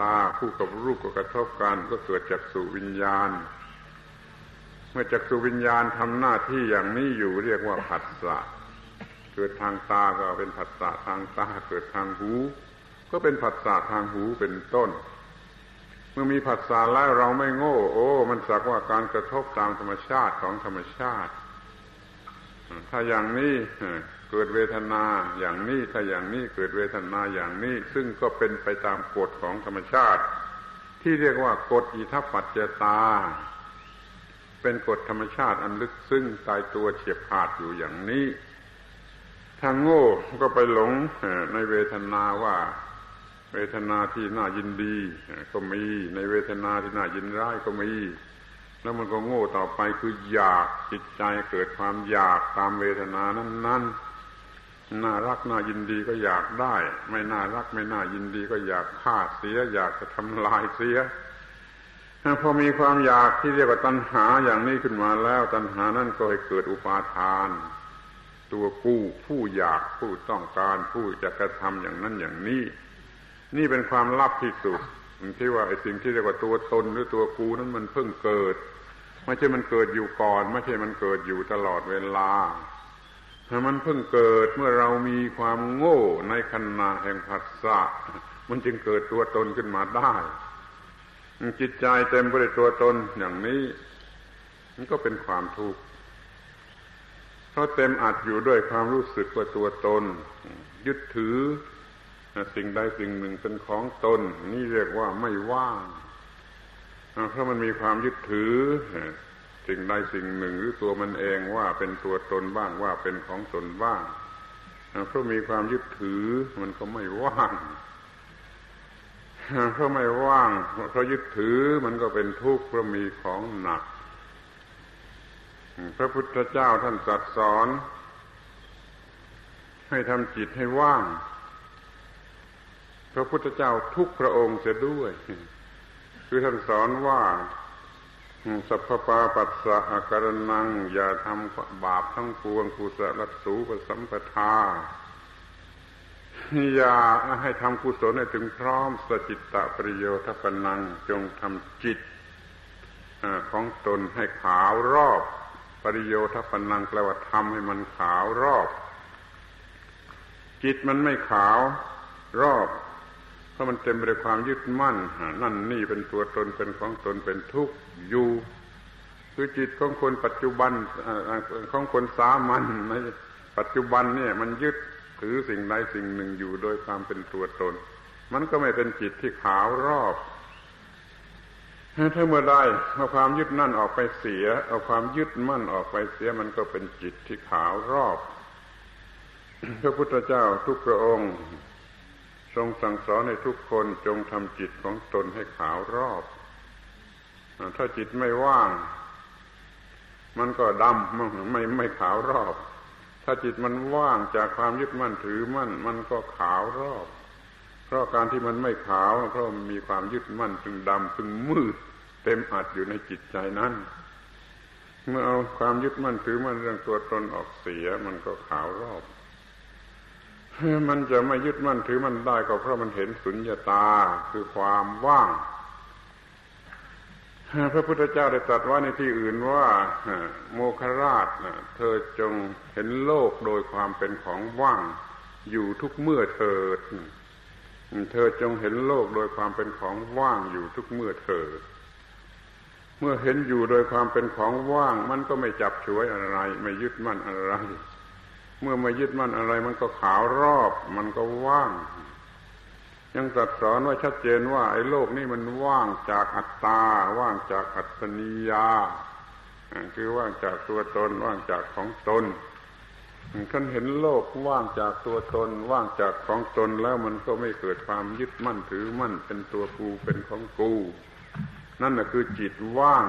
ตาคู่กับรูปก็กระทบกันก็เกิดจากสุวิญญาณ เมื่อจักสุวิญญาณทำหน้าที่อย่างนี้อยู่เรียกว่าผัสสะเกิดทางตาก็เป็นผัสสะทางตาเกิดทางหู ก็เป็นผัสสะทางหูเป็นต้น เมื่อมีผัสสะแล้วเราไม่โง่ โอ้ มันสักว่าการกระทบตามธรรมชาติของธรรมชาติ ถ้าอย่างนี้เกิดเวทนาอย่างนี้ถ้าอย่างนี้เกิดเวทนาอย่างนี้ ซึ่งก็เป็นไปตามกฎของธรรมชาติ ที่เรียกว่ากฎอิทัปปัจเจตา เป็นกฎธรรมชาติอันลึกซึ้งตายตัวเฉียบขาดอยู่อย่างนี้ทางโง่ก็ไปหลงในเวทนาว่า เวทนาที่น่ายินดีก็มีในเวทนาที่น่ายินร้ายก็มี แล้วมันก็โง่ต่อไปคืออยากจิตใจเกิดความอยากตามเวทนานั้นๆน่ารักน่ายินดีก็อยากได้ ไม่น่ารักไม่น่ายินดีก็อยากฆ่าเสีย อยากจะทำลายเสียพอมีความอยากที่เรียกว่าตัณหาอย่างนี้ขึ้นมาแล้ว ตัณหานั่นก็ให้เกิดอุปาทาน ตัวกู้ผู้อยากผู้ต้องการผู้จะกระทำอย่างนั้นอย่างนี้ นี่เป็นความลับที่สุดที่ว่าไอ้สิ่งที่เรียกว่าตัวตนหรือตัวกูนั้นมันเพิ่งเกิด ไม่ใช่มันเกิดอยู่ก่อน ไม่ใช่มันเกิดอยู่ตลอดเวลามันเพิ่งเกิดเมื่อเรามีความโง่ในขณะแห่งผัสสะมันจึงเกิดตัวตนขึ้นมาได้จิตใจเต็มไปด้วยตัวตนอย่างนี้มันก็เป็นความทุกข์เพราะเต็มอัดอยู่ด้วยความรู้สึกว่าตัวตน ยึดถือ สิ่งใดสิ่งหนึ่งเป็นของตน นี่เรียกว่าไม่ว่างเพราะมันมีความยึดถือสิ่งใดสิ่งหนึ่งหรือตัวมันเองว่าเป็นตัวตนบ้างว่าเป็นของตนบ้างเพราะมีความยึดถือมันก็ไม่ว่างเพราะไม่ว่างเพราะยึดถือมันก็เป็นทุกข์เพราะมีของหนัก พระพุทธเจ้าท่านตรัสสอน ให้ทำจิตให้ว่าง พระพุทธเจ้าทุกพระองค์จะด้วย คือท่านสอนว่า สัพพปาปัสสะอาการนัง อย่าทำบาปทั้งปวงกุศลสูปสัมปทา อย่าให้ทำกุศลให้ถึงพร้อมสจิตตะปริโยชน์ปนัง จงทำจิตของตนให้ขาวรอบ ปริโยทปนังแปลว่าทำให้มันขาวรอบ จิตมันไม่ขาวรอบ เพราะมันเต็มไปด้วยความยึดมั่น นั่นนี่เป็นตัวตนเป็นของตนเป็นทุกข์อยู่คือจิตของคนปัจจุบันของคนสามัญในปัจจุบันเนี่ยมันยึดถือสิ่งใดสิ่งหนึ่งอยู่โดยความเป็นตัวตน มันก็ไม่เป็นจิตที่ขาวรอบถ้าเมื่อใดเอาความยึดนั่นออกไปเสีย เอาความยึดมั่นออกไปเสียมันก็เป็นจิตที่ขาวรอบ พระพุทธเจ้าทุกพระองค์ ทรงสั่งสอนให้ทุกคนจงทำจิตของตนให้ขาวรอบ ถ้าจิตไม่ว่าง มันก็ดำไม่ไม่ไม่ขาวรอบ ถ้าจิตมันว่างจากความยึดมั่นถือมั่น มันก็ขาวรอบ เพราะการที่มันไม่ขาวเพราะมีความยึดมั่นซึ่งดำซึ่งมืด เต็มอัดอยู่ในจิตใจนั้น เมื่อเอาความยึดมั่นถือมั่นเรื่องตัวตนออกเสีย มันก็ขาวรอบ มันจะไม่ยึดมั่นถือมันได้ก็เพราะมันเห็นสุญญาตาคือความว่าง พระพุทธเจ้าได้ตรัสว่าในที่อื่นว่าโมคราชเธอจงเห็นโลกโดยความเป็นของว่าง อยู่ทุกเมื่อเถิด เธอจงเห็นโลกโดยความเป็นของว่างอยู่ทุกเมื่อเธอเมื่อเห็นอยู่โดยความเป็นของว่าง มันก็ไม่จับฉวยอะไร ไม่ยึดมั่นอะไร เมื่อไม่ยึดมั่นอะไร มันก็ขาวรอบ มันก็ว่าง ยังตรัสสอนว่าชัดเจนว่า ไอ้โลกนี่มันว่างจากอัตตา ว่างจากอัตนิยา คือว่างจากตัวตน ว่างจากของตนท่านเห็นโลกว่างจากตัวตน ว่างจากของตนแล้วมันก็ไม่เกิดความยึดมั่นถือมั่นเป็นตัวกูเป็นของกู นั่นแหะคือจิตว่าง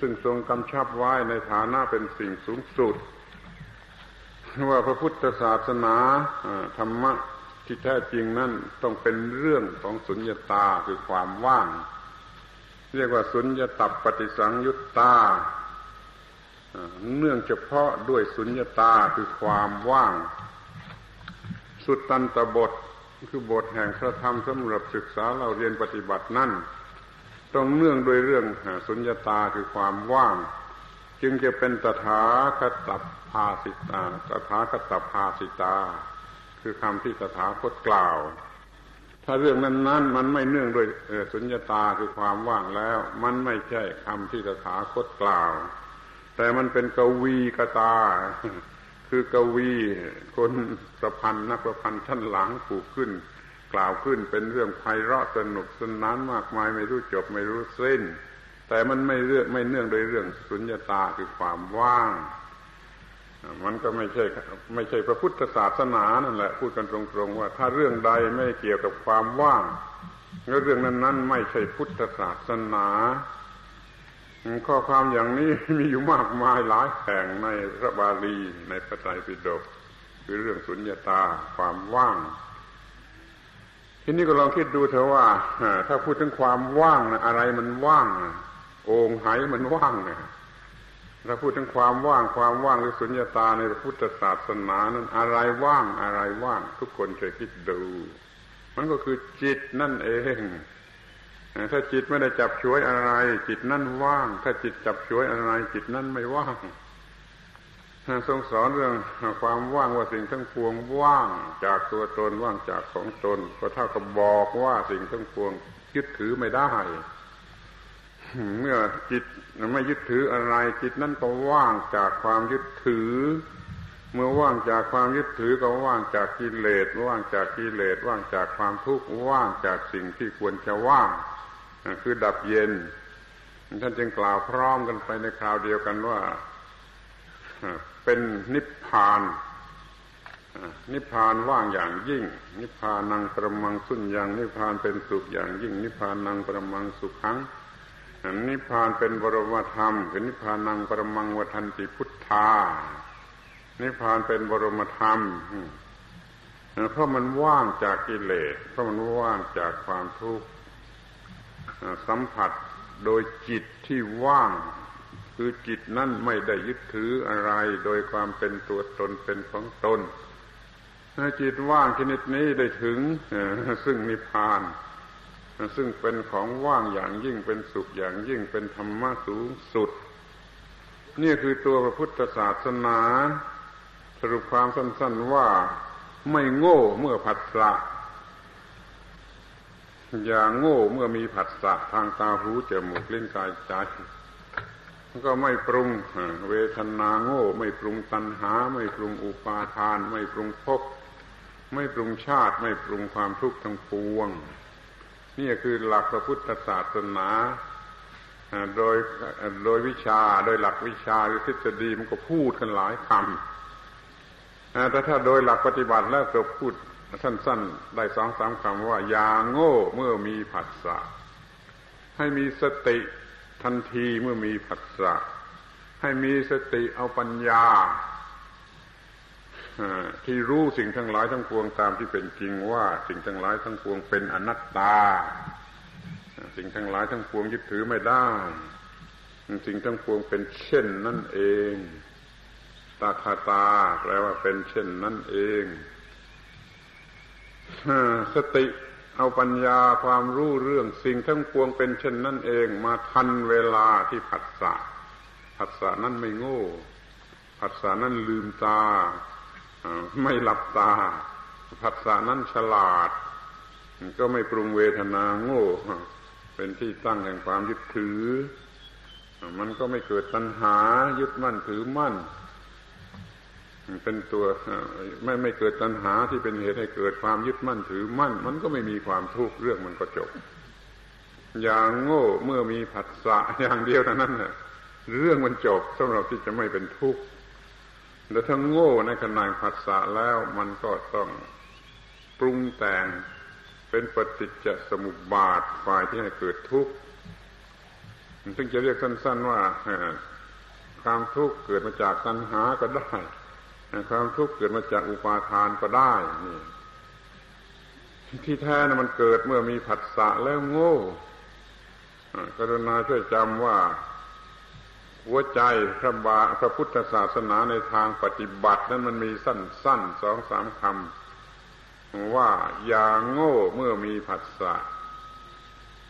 ซึ่งทรงกำชับไว้ในฐานะเป็นสิ่งสูงสุด ว่าพระพุทธศาสนาธรรมะที่แท้จริงนั่นต้องเป็นเรื่องของสุญญตาคือความว่าง เรียกว่าสุญญตับปฏิสังยุตตาเนื่องเฉพาะด้วยสุญญตาคือความว่าง สุดตันตบทคือบทแห่งพระธรรมสำหรับศึกษาเราเรียนปฏิบัตินั่นต้องเนื่องโดยเรื่องสุญญตาคือความว่าง จึงจะเป็นตถาคตภาสิตาตถาคตภาสิตา คือคำที่ตถาคตกล่าว ถ้าเรื่องนั้น ๆ มันไม่เนื่องโดยสุญญตาคือความว่างแล้ว มันไม่ใช่คำที่ตถาคตกล่าว แต่มันเป็นกวีกตา คือกวีคนประพันธ์นักประพันธ์ชั้นหลังผูกขึ้น กล่าวขึ้นเป็นเรื่องไพเราะสนุกสนานมากมายไม่รู้จบไม่รู้สิ้น แต่มันไม่เรื่องไม่เนื่องโดยเรื่องสุญญตาคือความว่าง มันก็ไม่ใช่ไม่ใช่พระพุทธศาสนานั่นแหละ พูดกันตรงๆว่า ถ้าเรื่องใดไม่เกี่ยวกับความว่างเรื่องนั้นๆ ไม่ใช่พุทธศาสนาข้อความอย่างนี้มีอยู่มากมายหลายแห่งในพระบาลีในพระไตรปิฎกคือเรื่องสุญญาตาความว่าง ทีนี้ก็ลองคิดดูเถอะว่า ถ้าพูดถึงความว่างนะอะไรมันว่างโอ่งไหมันว่างเนี่ยถ้าพูดถึงความว่างความว่างหรือสุญญาตาในพระพุทธศาสนานั้นอะไรว่างอะไรว่าง ทุกคนเคยคิดดู มันก็คือจิตนั่นเองถ้าจิตไม่ได้จับช่วยอะไร จิตนั่นว่าง ถ้าจิตจับช่วยอะไร จิตนั่นไม่ว่างทรงสอนเรื่องความว่างว่าสิ่งทั้งปวงว่างจากตัวตนว่างจากของตนก็เท่ากับบอกว่าสิ่งทั้งปวงยึดถือไม่ได้ เมื่อจิตไม่ยึดถืออะไร จิตนั่นก็ว่างจากความยึดถือ เมื่อว่างจากความยึดถือก็ว่างจากกิเลสว่างจากกิเลสว่างจากความทุกข์ว่างจากสิ่งที่ควรจะว่างคือดับเย็น ท่านจึงกล่าวพร้อมกันไปในคราวเดียวกันว่าเป็นนิพพานนิพพานว่างอย่างยิ่ง นิพพานังประมังสุญญังนิพพานเป็นสุขอย่างยิ่ง นิพพานังประมังสุขขัง นิพพานเป็นบรมธรรมคือนิพพานังปรมังวัฏันติพุทธา นิพพานเป็นบรมธรรมเพราะมันว่างจากกิเลสเพราะมันว่างจากความทุกข์สัมผัสโดยจิตที่ว่าง คือจิตนั่นไม่ได้ยึดถืออะไร โดยความเป็นตัวตนเป็นของตนจิตว่างชนิดนี้ได้ถึงซึ่งนิพพาน ซึ่งเป็นของว่างอย่างยิ่งเป็นสุขอย่างยิ่งเป็นธรรมะสูงสุด นี่คือตัวพระพุทธศาสนา สรุปความสั้นๆว่าไม่โง่เมื่อผัสสะอย่าโง่เมื่อมีผัสสะทางตาหูจมูกลิ้นกายใจก็ไม่ปรุงเวทนาโง่ ไม่ปรุงตัณหา ไม่ปรุงอุปาทาน ไม่ปรุงภพไม่ปรุงชาติ ไม่ปรุงความทุกข์ทั้งปวง นี่คือหลักพระพุทธศาสนาโดยโดยวิชาโดยหลักวิชาหรือทฤษฎีมันก็พูดกันหลายคำแต่ถ้าโดยหลักปฏิบัติแล้วจะพูดสั้นๆ ได้สองสามคำว่าอย่าโง่เมื่อมีผัสสะให้มีสติทันทีเมื่อมีผัสสะให้มีสติเอาปัญญา ที่รู้สิ่งทั้งหลายทั้งปวงตามที่เป็นจริงว่าสิ่งทั้งหลายทั้งปวงเป็นอนัตตา สิ่งทั้งหลายทั้งปวงยึดถือไม่ได้สิ่งทั้งปวงเป็นเช่นนั่นเองตาคาตาแปลว่าเป็นเช่นนั่นเองสติเอาปัญญาความรู้เรื่องสิ่งทั้งปวงเป็นเช่นนั่นเอง มาทันเวลาที่ผัสสะผัสสะนั้นไม่โง่ผัสสะนั้นลืมตา ไม่หลับตาผัสสะนั้นฉลาด ก็ไม่ปรุงเวทนาโง่ เป็นที่ตั้งแห่งความยึดถือ มันก็ไม่เกิดตัณหายึดมั่นถือมั่น เป็นตัวไม่ไม่เกิดตัณหาที่เป็นเหตุให้เกิดความยึดมั่นถือมั่น มันก็ไม่มีความทุกข์เรื่องมันก็จบ อย่างโง่เมื่อมีผัสสะอย่างเดียวเท่านั้นน่ะเรื่องมันจบสำหรับที่จะไม่เป็นทุกข์ แต่ถ้าโง่ในขณะผัสสะแล้วมันก็ต้องปรุงแต่งเป็นปฏิจจสมุปบาทฝ่ายที่ให้เกิดทุกข์ซึ่งจะเรียกสั้น ๆ ว่าความทุกข์เกิดมาจากตัณหาก็ได้ความทุกข์เกิดมาจากอุปาทานก็ได้นี่ที่แท้นะมันเกิดเมื่อมีผัสสะแล้วโง่กรุณาช่วยจำว่า หัวใจพระบาพระพุทธศาสนาในทางปฏิบัตินั้นมันมีสั้นๆสองสามคำว่าอย่าโง่เมื่อมีผัสสะ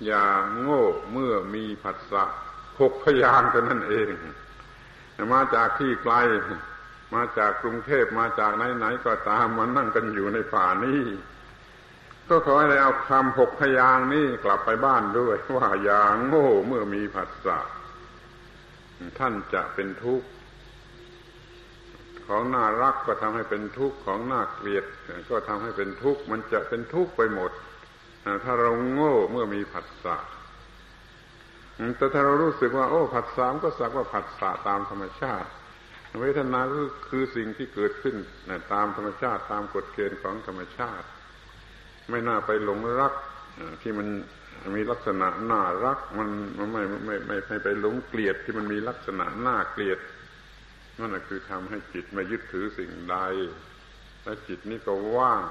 อย่าโง่เมื่อมีผัสสะหกพยางเท่านั้นเอง มาจากที่ไกล มาจากกรุงเทพมาจากไหนๆก็ตามมานั่งกันอยู่ในป่านี้ก็ขอให้เอาคำหกพยางนี้กลับไปบ้านด้วย ว่าอย่าโง่เมื่อมีผัสสะ ท่านจะเป็นทุกข์ ของน่ารักก็ทำให้เป็นทุกข์ของน่าเกลียด ก็ทำให้เป็นทุกข์มันจะเป็นทุกข์ไปหมด ถ้าเราโง่เมื่อมีผัสสะแต่ถ้าเรารู้สึกว่า โอ้ผัสสะก็สักว่าผัสสะตามธรรมชาติเวทนาก็คือสิ่งที่เกิดขึ้นตามธรรมชาติตามกฎเกณฑ์ของธรรมชาติ ไม่น่าไปหลงรักที่มัน มีลักษณะน่ารักมันไม่ไม่ไม่ไม่ไปหลงเกลียดที่มันมีลักษณะน่าเกลียดนั่นคือทำให้จิตไม่ยึดถือสิ่งใด และจิตนี้ก็ว่าง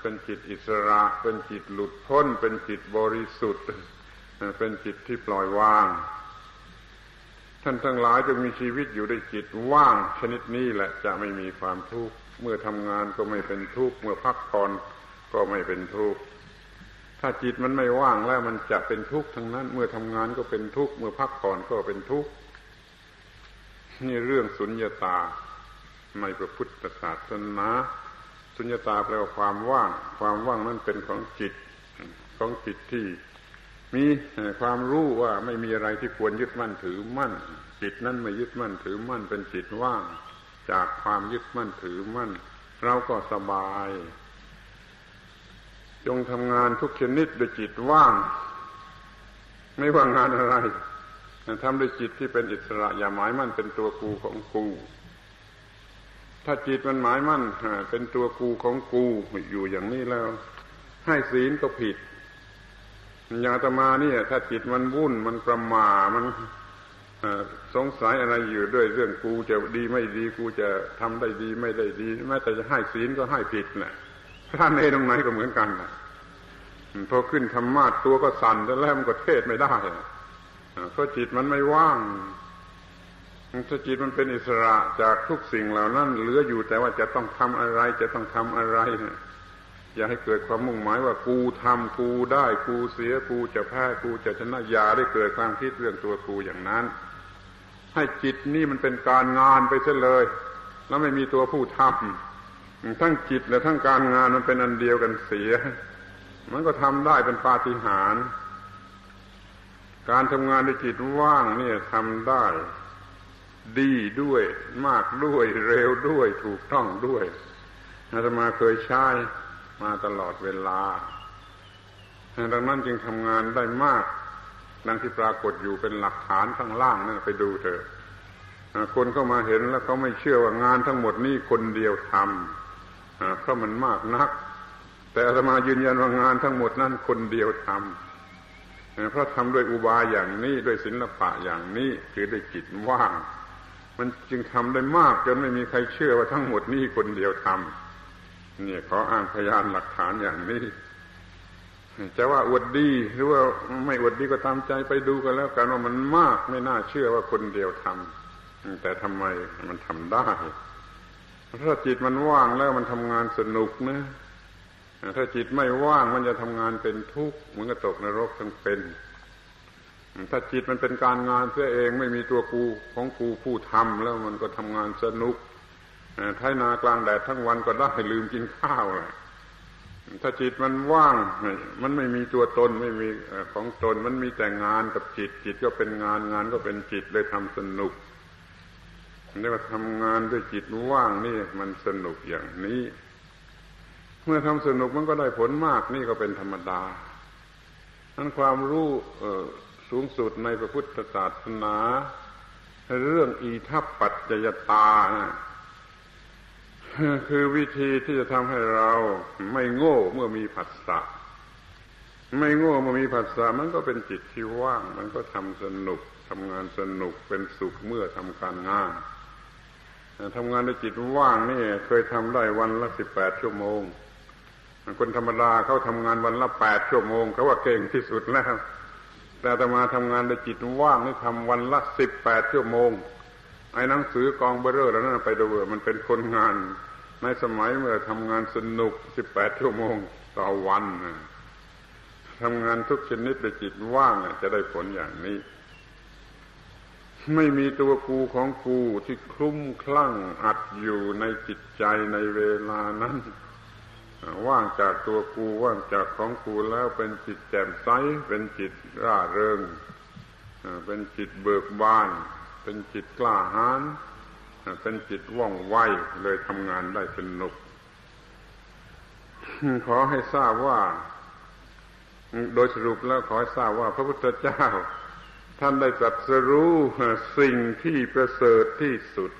เป็นจิตอิสระ เป็นจิตหลุดพ้น เป็นจิตบริสุทธิ์ เป็นจิตที่ปล่อยวาง ท่านทั้งหลายจะมีชีวิตอยู่ด้วยจิตว่างชนิดนี้แหละจะไม่มีความทุกข์เมื่อทำงานก็ไม่เป็นทุกข์เมื่อพักผ่อนก็ไม่เป็นทุกข์ ถ้าจิตมันไม่ว่างแล้วมันจะเป็นทุกข์ทั้งนั้น เมื่อทำงานก็เป็นทุกข์เมื่อพักผ่อนก็เป็นทุกข์นี่เรื่องสุญญตาในพระพุทธศาสนาสุญญตาแปลว่าความว่าง ความว่างนั้นเป็นของจิตของจิตที่ มีความรู้ว่าไม่มีอะไรที่ควรยึดมั่นถือมั่น จิตนั้นไม่ยึดมั่นถือมั่น เป็นจิตว่าง จากความยึดมั่นถือมั่น เราก็สบาย จงทำงานทุกชนิดด้วยจิตว่าง ไม่ว่างานอะไรทำด้วยจิตที่เป็นอิสระ อย่าหมายมั่นเป็นตัวกูของกู ถ้าจิตมันหมายมั่นเป็นตัวกูของกูอยู่อย่างนี้แล้ว ให้ศีลก็ผิดอย่างอาตมาเนี่ย ถ้าจิตมันวุ่นมันประมามันสงสัยอะไรอยู่ด้วยเรื่องกูจะดีไม่ดีกูจะทำได้ดีไม่ได้ดีแม้แต่จะให้ศีลก็ให้ผิดนะ ท่านเอตรงไหนก็เหมือนกันนะพอขึ้นธรรมาตัวก็สั่นแล้วมันก็เทศไม่ได้เพราะจิตมันไม่ว่างถ้าจิตมันเป็นอิสระจากทุกสิ่งเหล่านั้นเหลืออยู่แต่ว่าจะต้องทำอะไร จะต้องทำอะไรอย่าให้เกิดความมุ่งหมายว่ากูทำกูได้กูเสียกูจะแพ้กูจะชนะอย่าได้เกิดความคิดเรื่องตัวกูอย่างนั้น ให้จิตนี่มันเป็นการงานไปเสียเลย แล้วไม่มีตัวผู้ทำ ทั้งจิตและทั้งการงานมันเป็นอันเดียวกันเสีย มันก็ทำได้เป็นปาฏิหาริย์การทำงานด้วยจิตว่างเนี่ยทำได้ ดีด้วย มากด้วยเร็วด้วย ถูกต้องด้วยอาตมาเคยใช้มาตลอดเวลา ดังนั้นจึงทำงานได้มาก ดังที่ปรากฏอยู่เป็นหลักฐานข้างล่างนั่นไปดูเถอะคนเข้ามาเห็นแล้วเขาไม่เชื่อว่างานทั้งหมดนี้คนเดียวทำ เพราะมันมากนัก แต่อาตมายืนยันว่างานทั้งหมดนั้นคนเดียวทำเพราะทำด้วยอุบายอย่างนี้ด้วยศิละปะอย่างนี้คือด้วยจิตว่าง มันจึงทำได้มากจนไม่มีใครเชื่อว่าทั้งหมดนี้คนเดียวทำเนี่ยขออ้างพยานหลักฐานอย่างนี้จะว่าอวดดีหรือว่าไม่อวดดีก็ตามใจไปดูกันแล้วกันว่ามันมากไม่น่าเชื่อว่าคนเดียวทำแต่ทำไมมันทำได้ ถ้าจิตมันว่างแล้วมันทำงานสนุกนะถ้าจิตไม่ว่างมันจะทำงานเป็นทุกข์เหมือนกับตกนรกทั้งเป็น ถ้าจิตมันเป็นการงานเสียเองไม่มีตัวกูของกูผู้ทำแล้วมันก็ทำงานสนุกไถนากลางแดดทั้งวันก็ได้ลืมกินข้าวเลยถ้าจิตมันว่าง มันไม่มีตัวตนไม่มีของตน มันมีแต่งานกับจิต จิตก็เป็นงานงานก็เป็นจิตเลยทำสนุก เรียกว่าทำงานด้วยจิตว่างนี่มันสนุกอย่างนี้ เมื่อทำสนุกมันก็ได้ผลมากนี่ก็เป็นธรรมดานั้นความรู้สูงสุดในพระพุทธศาสนา เรื่องอีทัปปัจจยตานะคือวิธีที่จะทำให้เราไม่โง่เมื่อมีผัสสะไม่โง่เมื่อมีผัสสะมันก็เป็นจิตที่ว่าง มันก็ทำสนุกทำงานสนุกเป็นสุขเมื่อทำการงาน ทำงานในจิตว่างนี่ เคยทำได้วันละสิบแปดชั่วโมง คนธรรมดาเขาทำงานวันละแปดชั่วโมงเขาว่าเก่งที่สุดแล้วแต่ตมาทำงานในจิตว่างนี่ทำวันละสิบแปดชั่วโมง ไอ้หนังสือกองเบอร์แล้วนั่นไปดูมันเป็นคนงาน ในสมัยเมื่อทำงานสนุกสิบแปดชั่วโมงต่อวันทำงานทุกชนิดด้วยจิตว่างจะได้ผลอย่างนี้ ไม่มีตัวกูของกูที่คลุ้มคลั่งอัดอยู่ในจิตใจในเวลานั้นว่างจากตัวกูว่างจากของกูแล้วเป็นจิตแจ่มใสเป็นจิตร่าเริงเป็นจิตเบิกบาน เป็นจิตกล้าหาญเป็นจิตว่องไวเลยทำงานได้สนุก ขอให้ทราบว่า โดยสรุปแล้วขอให้ทราบว่าพระพุทธเจ้า ท่านได้ตรัสรู้สิ่งที่ประเสริฐที่สุด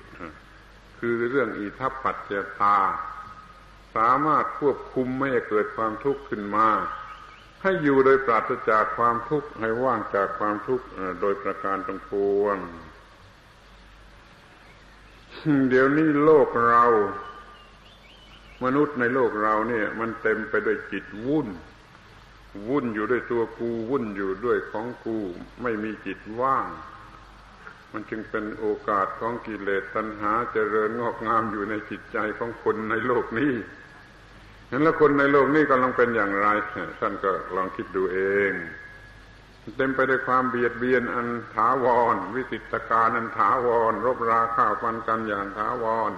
คือเรื่องอิทัปปัจจตา สามารถควบคุมไม่ให้เกิดความทุกข์ขึ้นมา ให้อยู่โดยปราศจากความทุกข์ให้ว่างจากความทุกข์โดยประการต่างปวงเดี๋ยวนี้โลกเรา มนุษย์ในโลกเราเนี่ย มันเต็มไปด้วยจิตวุ่น วุ่นอยู่ด้วยตัวกูวุ่นอยู่ด้วยของกูไม่มีจิตว่าง มันจึงเป็นโอกาสของกิเลสตัณหาเจริญงอกงามอยู่ในจิตใจของคนในโลกนี้เห็นแล้วคนในโลกนี้กำลังเป็นอย่างไรท่านก็ลองคิดดูเองเต็มไปด้วยความเบียดเบียนอันถาวร วิสิตการอันถาวร รบราข้าวฟันกันอย่างถาวร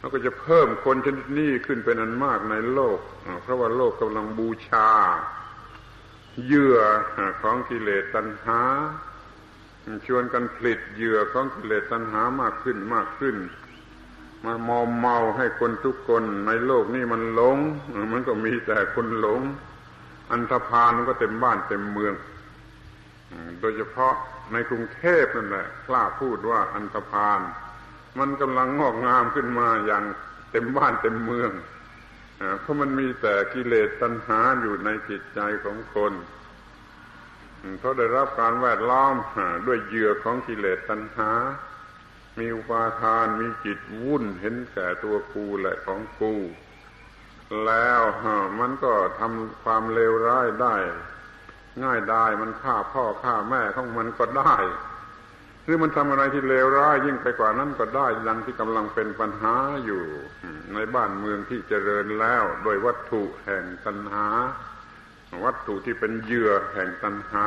แล้วก็จะเพิ่มคนชนิดนี้ขึ้นเป็นอันมากในโลก เพราะว่าโลกกำลังบูชาเหยื่อของกิเลสตัณหา ชวนกันผลิตเหยื่อของกิเลสตัณหามากขึ้นมากขึ้น มามอมเมาให้คนทุกคนในโลกนี้มันหลง มันก็มีแต่คนหลง อันธพาลก็เต็มบ้านเต็มเมือง โดยเฉพาะในกรุงเทพนั่นแหละกล้าพูดว่าอันธพาล มันกำลังงอกงามขึ้นมาอย่างเต็มบ้านเต็มเมืองเพราะมันมีแต่กิเลสตัณหาอยู่ในจิตใจของคนเขาได้รับการแวดล้อมด้วยเหยื่อของกิเลสตัณหา มีอุปาทาน มีจิตวุ่นเห็นแก่ตัวกูและของกู แล้วมันก็ทำความเลวร้ายได้ ง่ายได้มันฆ่าพ่อฆ่าแม่ของมันก็ได้ หรือมันทำอะไรที่เลวร้ายยิ่งไปกว่านั้นก็ได้ดังที่กำลังเป็นปัญหาอยู่ ในบ้านเมืองที่เจริญแล้วโดยวัตถุแห่งตัณหา วัตถุที่เป็นเหยื่อแห่งตัณหา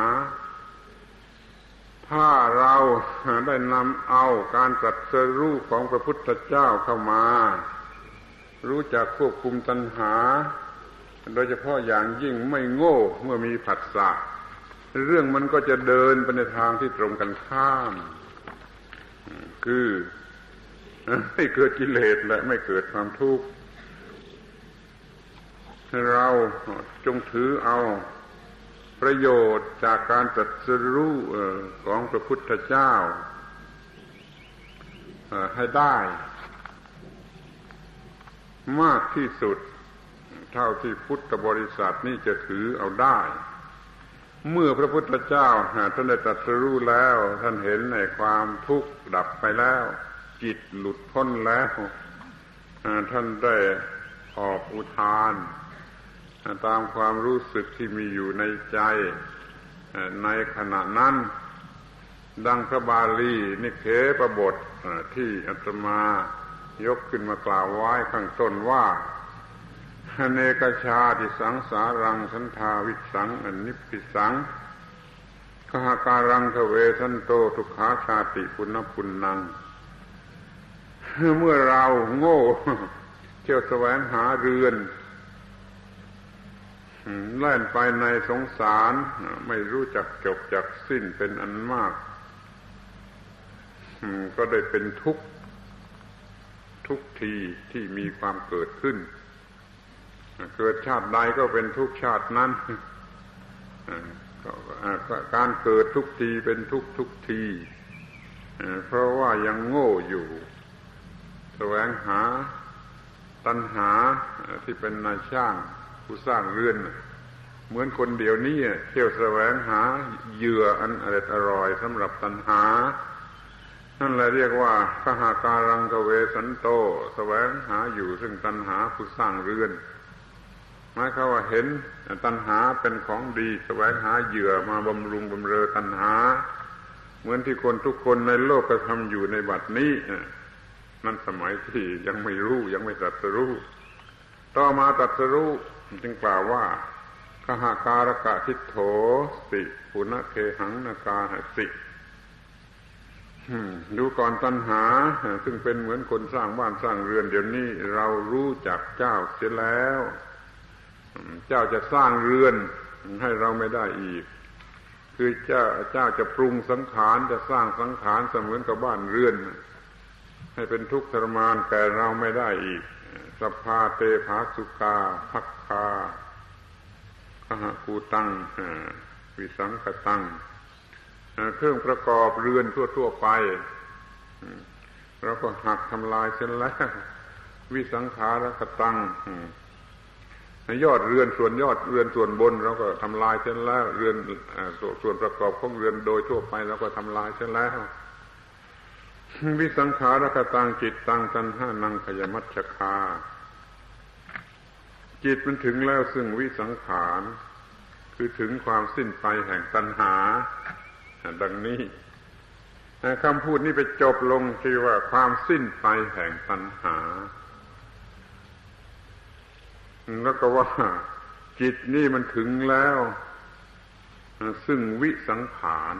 ถ้าเราได้นำเอาการตรัสรู้ของพระพุทธเจ้าเข้ามา รู้จักควบคุมตัณหา โดยเฉพาะอย่างยิ่งไม่โง่เมื่อมีผัสสะ เรื่องมันก็จะเดินไปในทางที่ตรงกันข้าม คือไม่เกิดกิเลสและไม่เกิดความทุกข์เราจงถือเอาประโยชน์จากการตรัสรู้ของพระพุทธเจ้าให้ได้ มากที่สุด เท่าที่พุทธบริษัทนี่จะถือเอาได้ เมื่อพระพุทธเจ้าท่านได้ตรัสรู้แล้ว ท่านเห็นในความทุกข์ดับไปแล้ว จิตหลุดพ้นแล้วท่านได้ออกอุทาน ตามความรู้สึกที่มีอยู่ในใจในขณะนั้น ดังพระบาลีนิเคประบทที่อาตมายกขึ้นมากล่าวไว้ข้างต้นว่า เนกชาติสังสารังสันทาวิสังอนิพิสังขหาการังทเวสันโตทุกขาชาติปุณพุนนัง เมื่อเราโง่เที่ยวแสวงหาเรือนแล่นไปในสงสาร ไม่รู้จักจบจักสิ้นเป็นอันมาก ก็ได้เป็นทุกทุกทีที่มีความเกิดขึ้น เกิดชาติใดก็เป็นทุกชาตินั้นการเกิดทุกทีเป็นทุกทุกที เพราะว่ายังโง่อยู่แสวงหาตัณหาที่เป็นนายช่างผู้สร้างเรือน เหมือนคนเดียวนี้เที่ยวแสวงหาเหยื่ออันอร่อยอร่อยสำหรับตัณหา นั่นแหละเรียกว่าขหาการังกเวสันโต แสวงหาอยู่ซึ่งตัณหาผู้สร้างเรือน หมายความว่าเห็นตัณหาเป็นของดีแสวงหาเหยื่อมาบำรุงบำเรอตัณหา เหมือนที่คนทุกคนในโลกกระทำอยู่ในบัดนี้นั่นสมัยที่ยังไม่รู้ยังไม่ตรัสรู้ต่อมาตรัสรู้จึงกล่าวว่าขหาการกะทิโถสิปุณเคหังนากาหสิดูก่อนตัณหา ซึ่งเป็นเหมือนคนสร้างบ้านสร้างเรือนเดี๋ยวนี้ เรารู้จักเจ้าเสียแล้ว เจ้าจะสร้างเรือนให้เราไม่ได้อีก คือเจ้าเจ้าจะปรุงสังขารจะสร้างสังขารเสมือนกับบ้านเรือน ให้เป็นทุกข์ทรมานแก่เราไม่ได้อีกสภาเตภาสุกาพักคาขหกูตังวิสังขตังเครื่องประกอบเรือนทั่ว ๆ ไปเราก็หักทำลายเส้นแล้ว วิสังขารกตัง ยอดเรือนส่วนยอดเรือนส่วนบนเราก็ทำลายเส้นแล้ว เรือนส่วนประกอบของเรือนโดยทั่วไปเราก็ทำลายเส้นแล้ววิสังขารกตังจิตตังตันห้านังขยมัชคา จิตมันถึงแล้วซึ่งวิสังขารคือถึงความสิ้นไปแห่งตัณหา ดังนี้คำพูดนี้ไปจบลงที่ว่าความสิ้นไปแห่งตัณหา แล้วก็ว่าจิตนี่มันถึงแล้ว ซึ่งวิสังขาร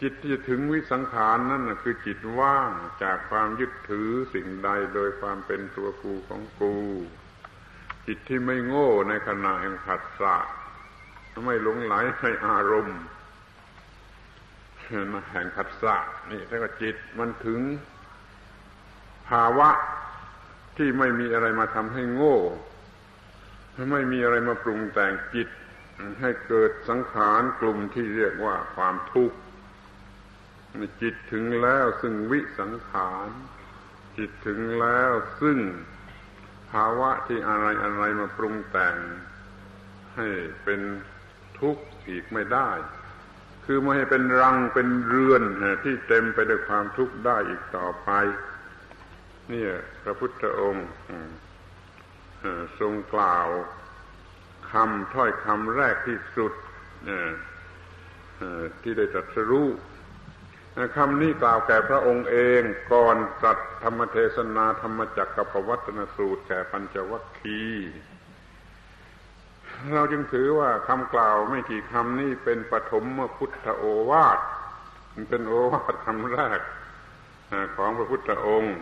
จิตที่จะถึงวิสังขารนั่นคือจิตว่างจากความยึดถือสิ่งใดโดยความเป็นตัวกูของกู จิตที่ไม่โง่ในขณะแห่งผัสสะไม่หลงไหลในอารมณ์แห่งผัสสะนี่ถ้าก็จิตมันถึงภาวะ ที่ไม่มีอะไรมาทำให้โง่ ไม่มีอะไรมาปรุงแต่งจิต ให้เกิดสังขารกลุ่มที่เรียกว่าความทุกข์จิตถึงแล้วซึ่งวิสังขาร จิตถึงแล้วซึ่งภาวะที่อะไรอะไรมาปรุงแต่ง ให้เป็นทุกข์อีกไม่ได้ คือไม่ให้เป็นรังเป็นเรือนที่เต็มไปด้วยความทุกข์ได้อีกต่อไป นี่พระพุทธองค์ทรงกล่าวคำถ้อยคำแรกที่สุดที่ได้ตรัสรู้คำนี้กล่าวแก่พระองค์เองก่อนตรัสธรรมเทศนาธรรมจักกับวัตนสูตรแก่ปัญจวัคคีเราจึงถือว่าคำกล่าวไม่กี่คำนี้เป็นปฐมพุทธโอวาทเป็นโอวาทคำแรกของพระพุทธองค์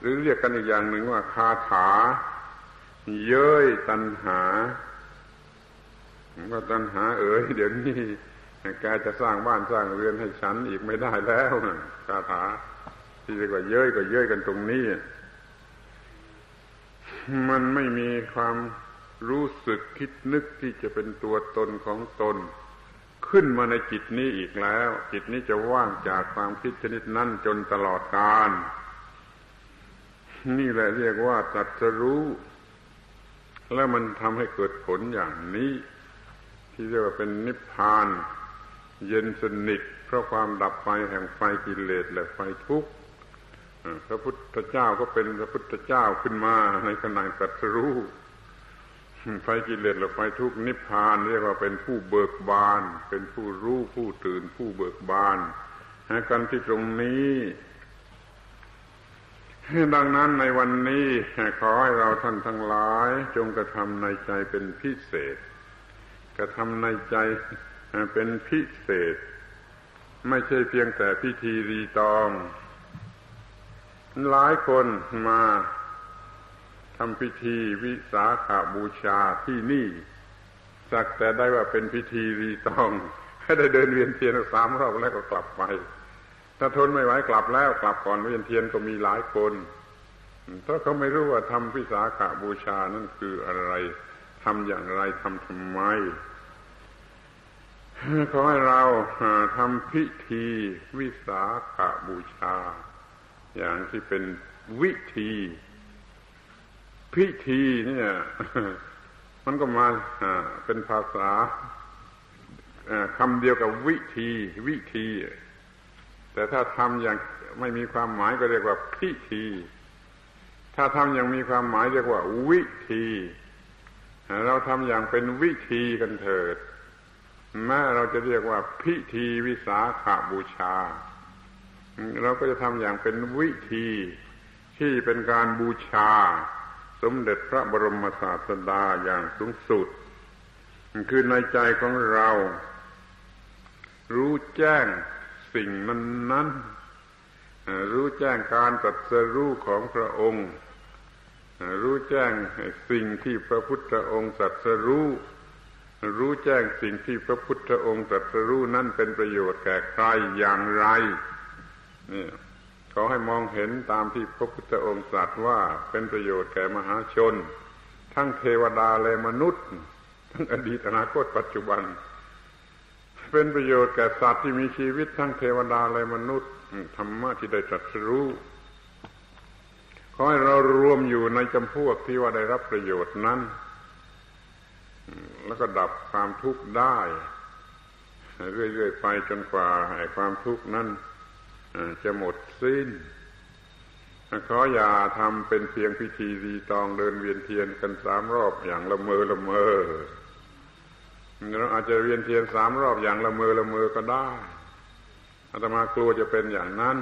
หรือเรียกกันอีกอย่างหนึ่งว่าคาถา เย้ยตัณหาก็ตัณหา เอ๋ยเดี๋ยวนี้แกจะสร้างบ้านสร้างเรือนให้ฉันอีกไม่ได้แล้วคาถา ที่เรียกว่าเย้ยก็เย้ยกันตรงนี้ มันไม่มีความรู้สึกคิดนึกที่จะเป็นตัวตนของตน ขึ้นมาในจิตนี้อีกแล้ว จิตนี้จะว่างจากความคิดชนิดนั้นจนตลอดกาล นี่แหละเรียกว่าตัดสรู้ แล้วมันทำให้เกิดผลอย่างนี้ ที่เรียกว่าเป็นนิพพาน เย็นสนิทเพราะความดับไปแห่งไฟกิเลสและไฟทุกข์พระพุทธเจ้าก็เป็นพระพุทธเจ้าขึ้นมาในขณะตัดสรู้ไฟกิเลสและไฟทุกข์นิพพานเรียกว่าเป็นผู้เบิกบาน เป็นผู้รู้ผู้ตื่นผู้เบิกบาน กันที่ตรงนี้ ดังนั้นในวันนี้ขอให้เราท่านทั้งหลายจงกระทำในใจเป็นพิเศษ กระทำในใจเป็นพิเศษ ไม่ใช่เพียงแต่พิธีรีตอง หลายคนมาทำพิธีวิสาขาบูชาที่นี่สักแต่ได้ว่าเป็นพิธีรีตองให้ได้เดินเวียนเทียนสามรอบแล้วก็กลับไป ถ้าทนไม่ไหวกลับแล้วกลับก่อนเวียนเทียนก็มีหลายคนถ้าเขาไม่รู้ว่าทำพิสาขาบูชานั่นคืออะไรทำอย่างไรทำทำไมขอให้เราทำพิธีวิสาขาบูชา อย่างที่เป็นวิธี พิธีเนี่ย มันก็มาเป็นภาษาคำเดียวกับวิธี วิธี แต่ถ้าทำอย่างไม่มีความหมายก็เรียกว่าพิธี ถ้าทำอย่างมีความหมายเรียกว่าวิธี เราทำอย่างเป็นวิธีกันเถิด แม้เราจะเรียกว่าพิธีวิสาขาบูชา เราก็จะทำอย่างเป็นวิธีที่เป็นการบูชา สมเด็จพระบรมศาสดาอย่างสูงสุด คือในใจของเรา รู้แจ้ง สิ่งนั้นนั้นรู้แจ้งการตรัสรู้ของพระองค์ รู้แจ้งสิ่งที่พระพุทธองค์ตรัสรู้รู้แจ้งสิ่งที่พระพุทธองค์ตรัสรู้นั้นเป็นประโยชน์แก่ใครอย่างไร นี่ขอให้มองเห็นตามที่พระพุทธองค์ตรัสว่าเป็นประโยชน์แก่มหาชน ทั้งเทวดาและมนุษย์ ทั้งอดีตอนาคตปัจจุบัน เป็นประโยชน์แก่สัตว์ที่มีชีวิตทั้งเทวดาและมนุษย์ธรรมะที่ได้ตรัสรู้ขอให้เรารวมอยู่ในจำพวกที่ว่าได้รับประโยชน์นั้น แล้วก็ดับความทุกข์ได้เรื่อยๆไปจนกว่าไอ้ความทุกข์นั้นจะหมดสิ้นขออย่าทำเป็นเพียงพิธีรีตองเดินเวียนเทียนกันสามรอบอย่างละเมอละเมอ เราอาจจะเวียนเทียนสามรอบอย่างละเมอละเมอก็ได้อาตมากลัวจะเป็นอย่างนั้น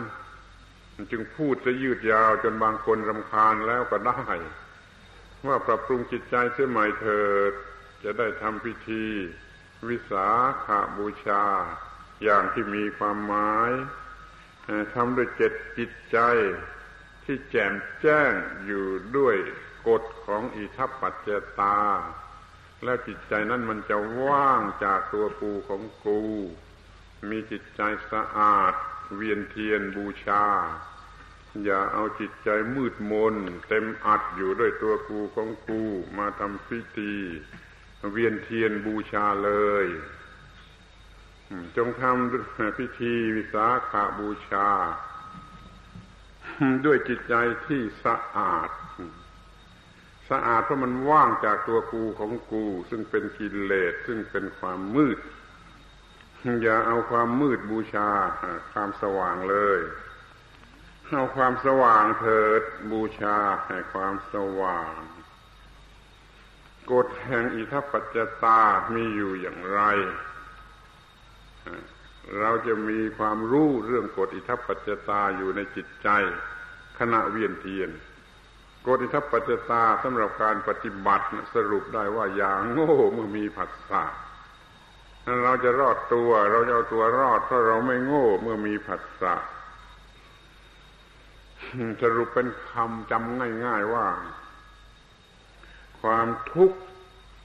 จึงพูดจะยืดยาวจนบางคนรำคาญแล้วก็ได้ ว่าปรับปรุงจิตใจเสียใหม่เถิด จะได้ทำพิธี วิสาขาบูชา อย่างที่มีความหมายทำด้วยเจตจิตใจที่แจ่มแจ้งอยู่ด้วยกฎของอิทัปปัจเจตา แล้วจิตใจนั้นมันจะว่างจากตัวกูของกู มีจิตใจสะอาด เวียนเทียนบูชา อย่าเอาจิตใจมืดมน เต็มอัดอยู่ด้วยตัวกูของกูมาทำพิธี เวียนเทียนบูชาเลย จงทำพิธีวิสาขาบูชา ด้วยจิตใจที่สะอาด สะอาดเพราะมันว่างจากตัวกูของกู ซึ่งเป็นกิเลสซึ่งเป็นความมืด อย่าเอาความมืดบูชาความสว่างเลยเอาความสว่างเถิดบูชาให้ความสว่างกฎแห่งอิทัปปัจจตามีอยู่อย่างไร เราจะมีความรู้เรื่องกฎอิทัปปัจจตาอยู่ในจิตใจ ขณะเวียนเทียน โกฎิทัปปัจจตาสำหรับการปฏิบัติสรุปได้ว่าอย่างโง่เมื่อมีผัสสะเราจะรอดตัว เราจะเอาตัวรอดเพราะเราไม่โง่เมื่อมีผัสสะสรุปเป็นคำจำง่าย ๆว่า ความทุกข์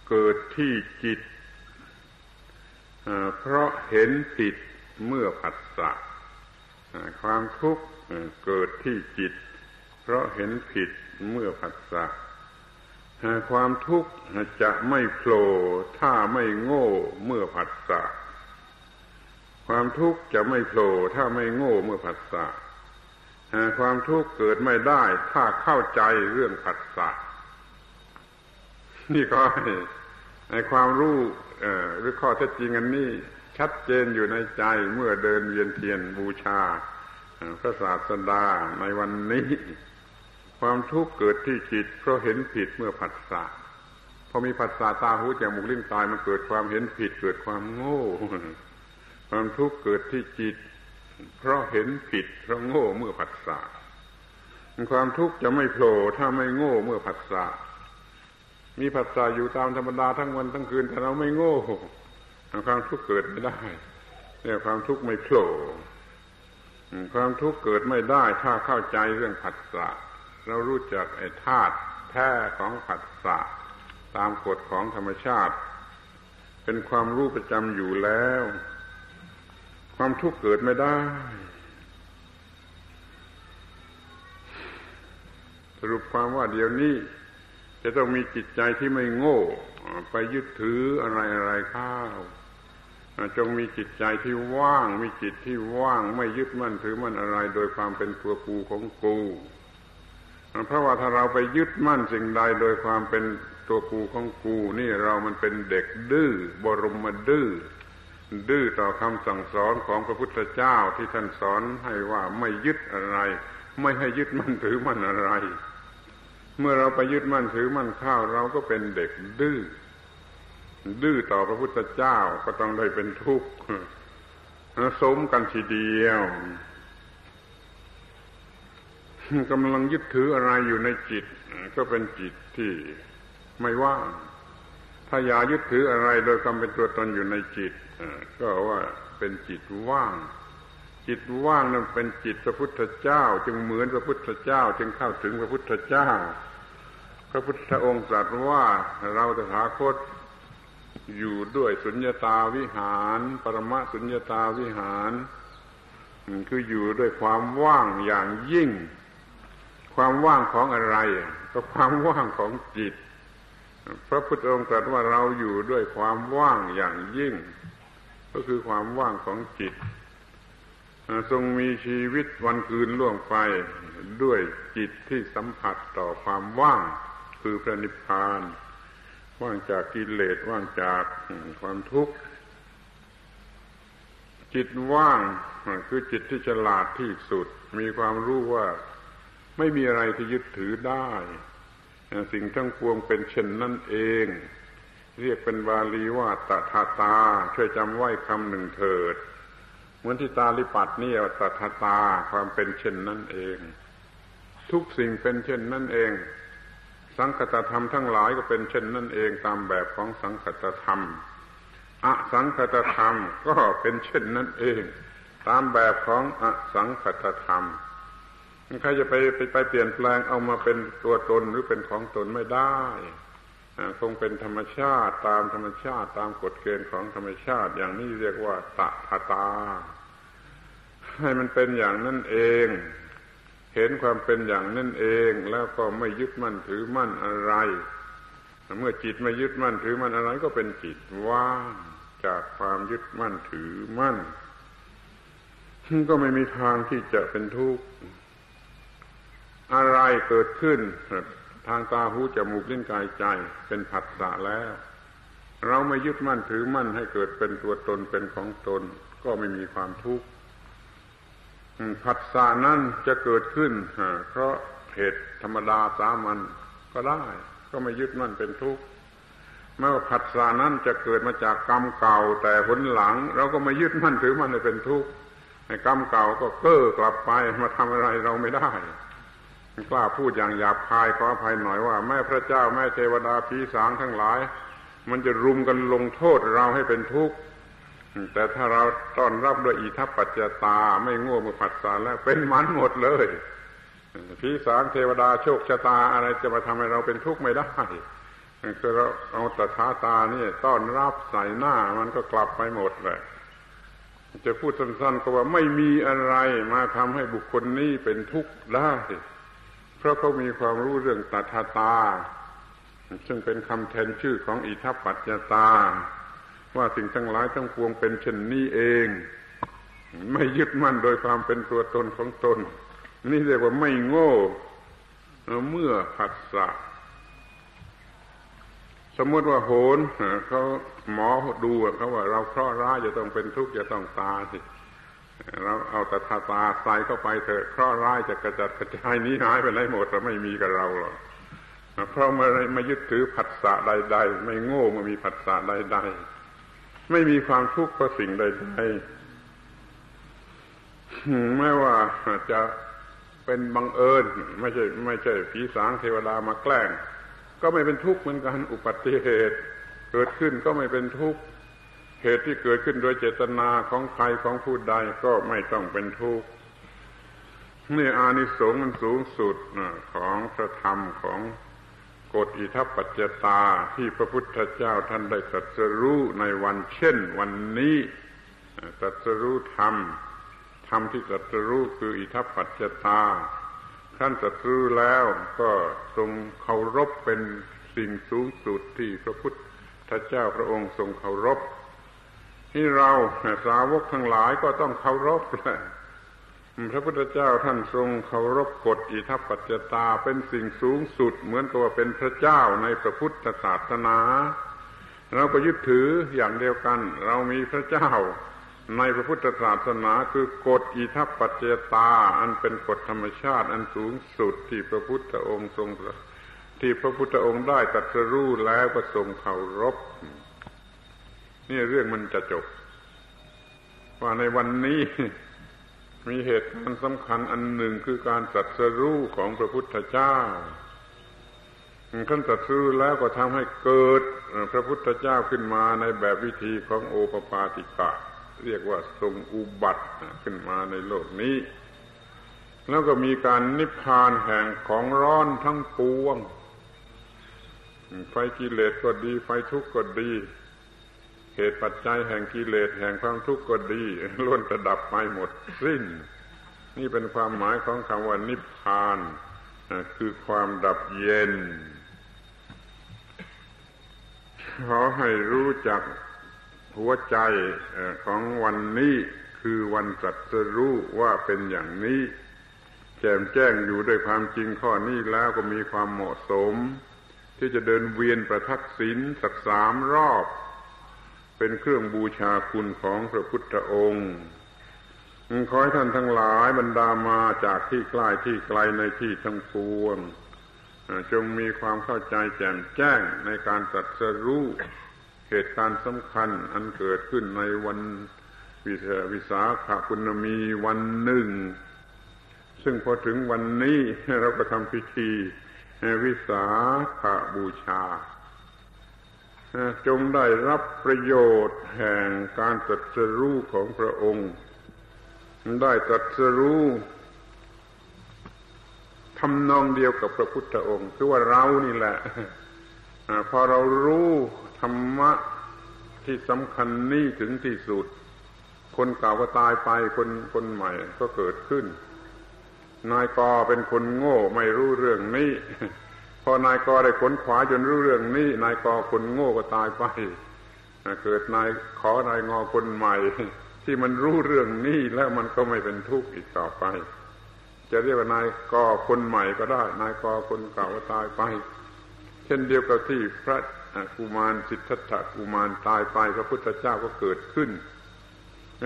เกิดที่จิตเพราะเห็นผิดเมื่อผัสสะความทุกข์เกิดที่จิต เพราะเห็นผิด เมื่อผัสสะความทุกข์จะไม่โผล่ถ้าไม่โง่เมื่อผัสสะความทุกข์จะไม่โผล่ถ้าไม่โง่เมื่อผัสสะความทุกข์เกิดไม่ได้ ถ้าเข้าใจเรื่องผัสสะนี่ก็ให้ความรู้หรือข้อเท็จจริงอันนี้ชัดเจนอยู่ในใจเมื่อเดินเวียนเทียนบูชาพระศาสดาในวันนี้ ความทุกข์เกิดที่จิตเพราะเห็นผิดเมื่อผัสสะพอมีผัสสะตาหูจมูกลิ้นกายมันเกิดความเห็นผิดเกิดความโง่ ความทุกข์เกิดที่จิต เพราะเห็นผิดเพราะโง่เมื่อผัสสะความทุกข์จะไม่โผล่ถ้าไม่โง่เมื่อผัสสะมีผัสสะอยู่ตามธรรมดาทั้งวันทั้งคืนแต่เราไม่โง่ความทุกข์เกิดไม่ได้เนี่ยความทุกข์ไม่โผล่ความทุกข์เกิดไม่ได้ ถ้าเข้าใจเรื่องผัสสะ เรารู้จักไอ้ธาตุแท้ของผัสสะตามกฎของธรรมชาติ เป็นความรู้ประจำอยู่แล้ว ความทุกข์เกิดไม่ได้ สรุปความว่าเดี๋ยวนี้ จะต้องมีจิตใจที่ไม่โง่ ไปยึดถืออะไรอะไรข้าวจงมีจิตใจที่ว่าง มีจิตที่ว่าง ไม่ยึดมั่นถือมั่นอะไร โดยความเป็นตัวกูของกู เพราะว่าถ้าเราไปยึดมั่นสิ่งใดโดยความเป็นตัวกูของกูนี่เรามันเป็นเด็กดื้อบรมดื้อดื้อต่อคำสั่งสอนของพระพุทธเจ้าที่ท่านสอนให้ว่าไม่ยึดอะไร ไม่ให้ยึดมั่นถือมั่นอะไร เมื่อเราไปยึดมั่นถือมั่นข้าวเราก็เป็นเด็กดื้อดื้อต่อพระพุทธเจ้าก็ต้องได้เป็นทุกข์สมกันทีเดียว กำลังยึดถืออะไรอยู่ในจิต ก็เป็นจิตที่ไม่ว่าง ถ้าอย่ายึดถืออะไรโดยความเป็นตัวตนอยู่ในจิต ก็ว่าเป็นจิตว่าง จิตว่างนั้นเป็นจิตพระพุทธเจ้า จึงเหมือนพระพุทธเจ้า จึงเข้าถึงพระพุทธเจ้า พระพุทธองค์ตรัสว่าเราตถาคตอยู่ด้วยสุญญตาวิหาร ปรมะสุญญตาวิหาร คืออยู่ด้วยความว่างอย่างยิ่ง ความว่างของอะไร ก็ความว่างของจิต พระพุทธองค์ตรัสว่าเราอยู่ด้วยความว่างอย่างยิ่ง ก็คือความว่างของจิตทรงมีชีวิตวันคืนล่วงไปด้วยจิตที่สัมผัสต่อความว่าง คือพระนิพพาน ว่างจากกิเลสว่างจากความทุกข์ จิตว่างคือจิตที่ฉลาดที่สุด มีความรู้ว่า ไม่มีอะไรที่ยึดถือได้ สิ่งทั้งปวงเป็นเช่นนั่นเอง เรียกเป็นบาลีว่าตถาตา ช่วยจำไว้คำหนึ่งเถิด เหมือนที่ตาลิปัดนี่ตถาตาความเป็นเช่นนั่นเอง ทุกสิ่งเป็นเช่นนั่นเอง สังคตธรรมทั้งหลายก็เป็นเช่นนั่นเองตามแบบของสังคตธรรมอสังคตธรรมก็เป็นเช่นนั่นเอง ตามแบบของอสังคตธรรม ใครจะไปไปไปเปลี่ยนแปลงเอามาเป็นตัวตนหรือเป็นของตนไม่ได้คงเป็นธรรมชาติตามธรรมชาติตามกฎเกณฑ์ของธรรมชาติ อย่างนี้เรียกว่าตถาตา ให้มันเป็นอย่างนั่นเอง เห็นความเป็นอย่างนั่นเองแล้วก็ไม่ยึดมั่นถือมั่นอะไร เมื่อจิตไม่ยึดมั่นถือมั่นอะไรก็เป็นจิตว่างจากความยึดมั่นถือมั่นก็ไม่มีทางที่จะเป็นทุกข์ อะไรเกิดขึ้น ทางตาหูจมูกลิ้นกายใจเป็นผัสสะแล้ว เราไม่ยึดมั่นถือมั่นให้เกิดเป็นตัวตนเป็นของตน ก็ไม่มีความทุกข์ผัสสะนั้นจะเกิดขึ้นเพราะเหตุธรรมดาสามัญก็ได้ ก็ไม่ยึดมั่นเป็นทุกข์แม้ว่าผัสสะนั้นจะเกิดมาจากกรรมเก่า แต่ผลหลัง เราก็ไม่ยึดมั่นถือมันเป็นทุกข์ในกรรมเก่าก็เก้อกลับไปมาทำอะไรเราไม่ได้ กล้าพูดอย่างหยาบคายขออภัยหน่อยว่าแม่พระเจ้าแม่เทวดาผีสางทั้งหลาย มันจะรุมกันลงโทษเราให้เป็นทุกข์แต่ถ้าเราต้อนรับด้วยอิทัปปัจจตาไม่ง่วงมือผัดสารแล้วเป็นมันหมดเลยผีสางเทวดาโชคชะตาอะไรจะมาทำให้เราเป็นทุกข์ไม่ได้คือเราเอาตถาตานี่ต้อนรับใส่หน้ามันก็กลับไปหมดเลยจะพูดสั้นๆก็ว่าไม่มีอะไรมาทำให้บุคคลนี้เป็นทุกข์ได้ เพราะเขามีความรู้เรื่องตถาตา ซึ่งเป็นคำแทนชื่อของอิทัปปัจจตา ว่าสิ่งทั้งหลายทั้งปวงเป็นเช่นนี้เอง ไม่ยึดมั่นโดยความเป็นตัวตนของตน นี่เรียกว่าไม่โง่ เมื่อผัสสะสมมติว่าโหนเขาหมอดูเขาว่าเราเคราะห์ร้ายจะต้องเป็นทุกข์จะต้องตายสิ เราเอาแต่ตาตาใส่เข้าไปเถอะเคราะห์ร้ายจะกระจัดกระจายนี้หายไปไหนหมดเราไม่มีกับเราหรอกเพราะมาไม่ยึดถือผัสสะใด ๆ ไม่โง่มามีผัสสะใด ๆ ไม่มีความทุกข์เพราะสิ่งใดๆไม่ว่าจะเป็นบังเอิญ ไม่ใช่ไม่ใช่ผีสางเทวดามาแกล้ง ก็ไม่เป็นทุกข์เหมือนกันอุบัติเหตุ เกิดขึ้นก็ไม่เป็นทุกข์ เหตุที่เกิดขึ้นโดยเจตนาของใครของผู้ใดก็ไม่ต้องเป็นทุกข์นี่อานิสงส์มันสูงสุดของพระธรรมของกฎอิทัปปัจจตาที่พระพุทธเจ้าท่านได้ตรัสรู้ในวันเช่น วันนี้ตรัสรู้ธรรมธรรมที่ตรัสรู้คืออิทัปปัจจตาท่านจะซื้แล้วก็ทรงเคารพเป็นสิ่งสูงสุดที่พระพุทธเจ้าพระองค์ทรงเคารพ ที่เราสาวกทั้งหลายก็ต้องเคารพแหละพระพุทธเจ้าท่านทรงเคารพกฎอิทัปปัจจตาเป็นสิ่งสูงสุด เหมือนกับว่าเป็นพระเจ้าในพระพุทธศาสนา เราก็ยึดถืออย่างเดียวกัน เรามีพระเจ้าในพระพุทธศาสนาคือกฎอิทัปปัจเจตา อันเป็นกฎธรรมชาติอันสูงสุดที่พระพุทธองค์ทรงที่พระพุทธองค์ได้ตรัสรู้แล้วก็ทรงเคารพ นี่เรื่องมันจะจบ ว่าในวันนี้มีเหตุการณ์สำคัญอันหนึ่งคือการตรัสรู้ของพระพุทธเจ้าขั้นตรัสรู้แล้วก็ทำให้เกิดพระพุทธเจ้าขึ้นมาในแบบวิธีของโอปปาติกะ เรียกว่าทรงอุบัติขึ้นมาในโลกนี้ แล้วก็มีการนิพพานแห่งของร้อนทั้งปวง ไฟกิเลสก็ดี ไฟทุกข์ก็ดี เหตุปัจจัยแห่งกิเลสแห่งความทุกข์ก็ดีล้วนจะดับไปหมดสิ้น นี่เป็นความหมายของคำว่านิพพานคือความดับเย็น ขอให้รู้จักหัวใจของวันนี้คือวันจัดสรู้ว่าเป็นอย่างนี้แจ่มแจ้งอยู่ด้วยความจริงข้อนี้แล้วก็มีความเหมาะสม ที่จะเดินเวียนประทักษิณสักสามรอบ เป็นเครื่องบูชาคุณของพระพุทธองค์ขอให้ท่านทั้งหลายบรรดามาจากที่ใกล้ที่ไกลในที่ทั้งปวงจงมีความเข้าใจแจ่มแจ้งในการตัดสรู้เหตุการณ์สำคัญอันเกิดขึ้นในวันวิวิสาขคุณมีวันหนึ่ง ซึ่งพอถึงวันนี้เราก็ทำพิธีวิสาขาบูชา จงได้รับประโยชน์แห่งการตรัสรู้ของพระองค์ ได้ตรัสรู้ทำนองเดียวกับพระพุทธองค์คือว่าเรานี่แหละพอเรารู้ธรรมะที่สำคัญนี่ถึงที่สุด คนเก่าก็ตายไปคนคนใหม่ก็เกิดขึ้น นายกอเป็นคนโง่ไม่รู้เรื่องนี้ อนายกอได้ขนขวาจนรู้เรื่องนี้ นายกอคนโง่ก็ตายไปเกิดนายขอนายงอคนใหม่ ที่มันรู้เรื่องนี้แล้วมันก็ไม่เป็นทุกข์อีกต่อไป จะเรียกว่านายกอคนใหม่ก็ได้ นายกอคนเก่าก็ตายไป เช่นเดียวกับที่พระกุมารสิทธัตถกุมารตายไปพระพุทธเจ้าก็เกิดขึ้น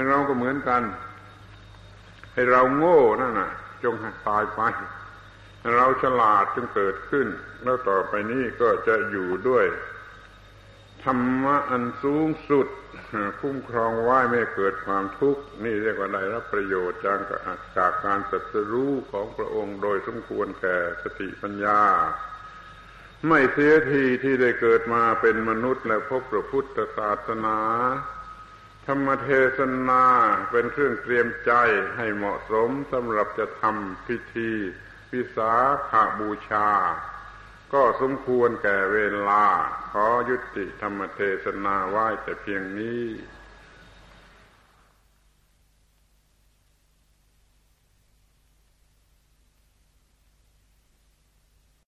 เราก็เหมือนกัน ให้เราโง่นั่นน่ะ จงตายไป เราฉลาดจึงเกิดขึ้น แล้วต่อไปนี้ก็จะอยู่ด้วย ธรรมะอันสูงสุด คุ้มครองไว้ไม่เกิดความทุกข์ นี่เรียกว่าได้รับประโยชน์จากจากการสัตรู้ของพระองค์โดยสมควรแก่สติปัญญา ไม่เสียทีที่ได้เกิดมาเป็นมนุษย์และพบพระพุทธศาสนา ธรรมเทศนาเป็นเครื่องเตรียมใจให้เหมาะสมสำหรับจะทำพิธี พิสาขาบูชา ก็สมควรแก่เวลา ขอยุติธรรมเทศนาไว้แต่เพียงนี้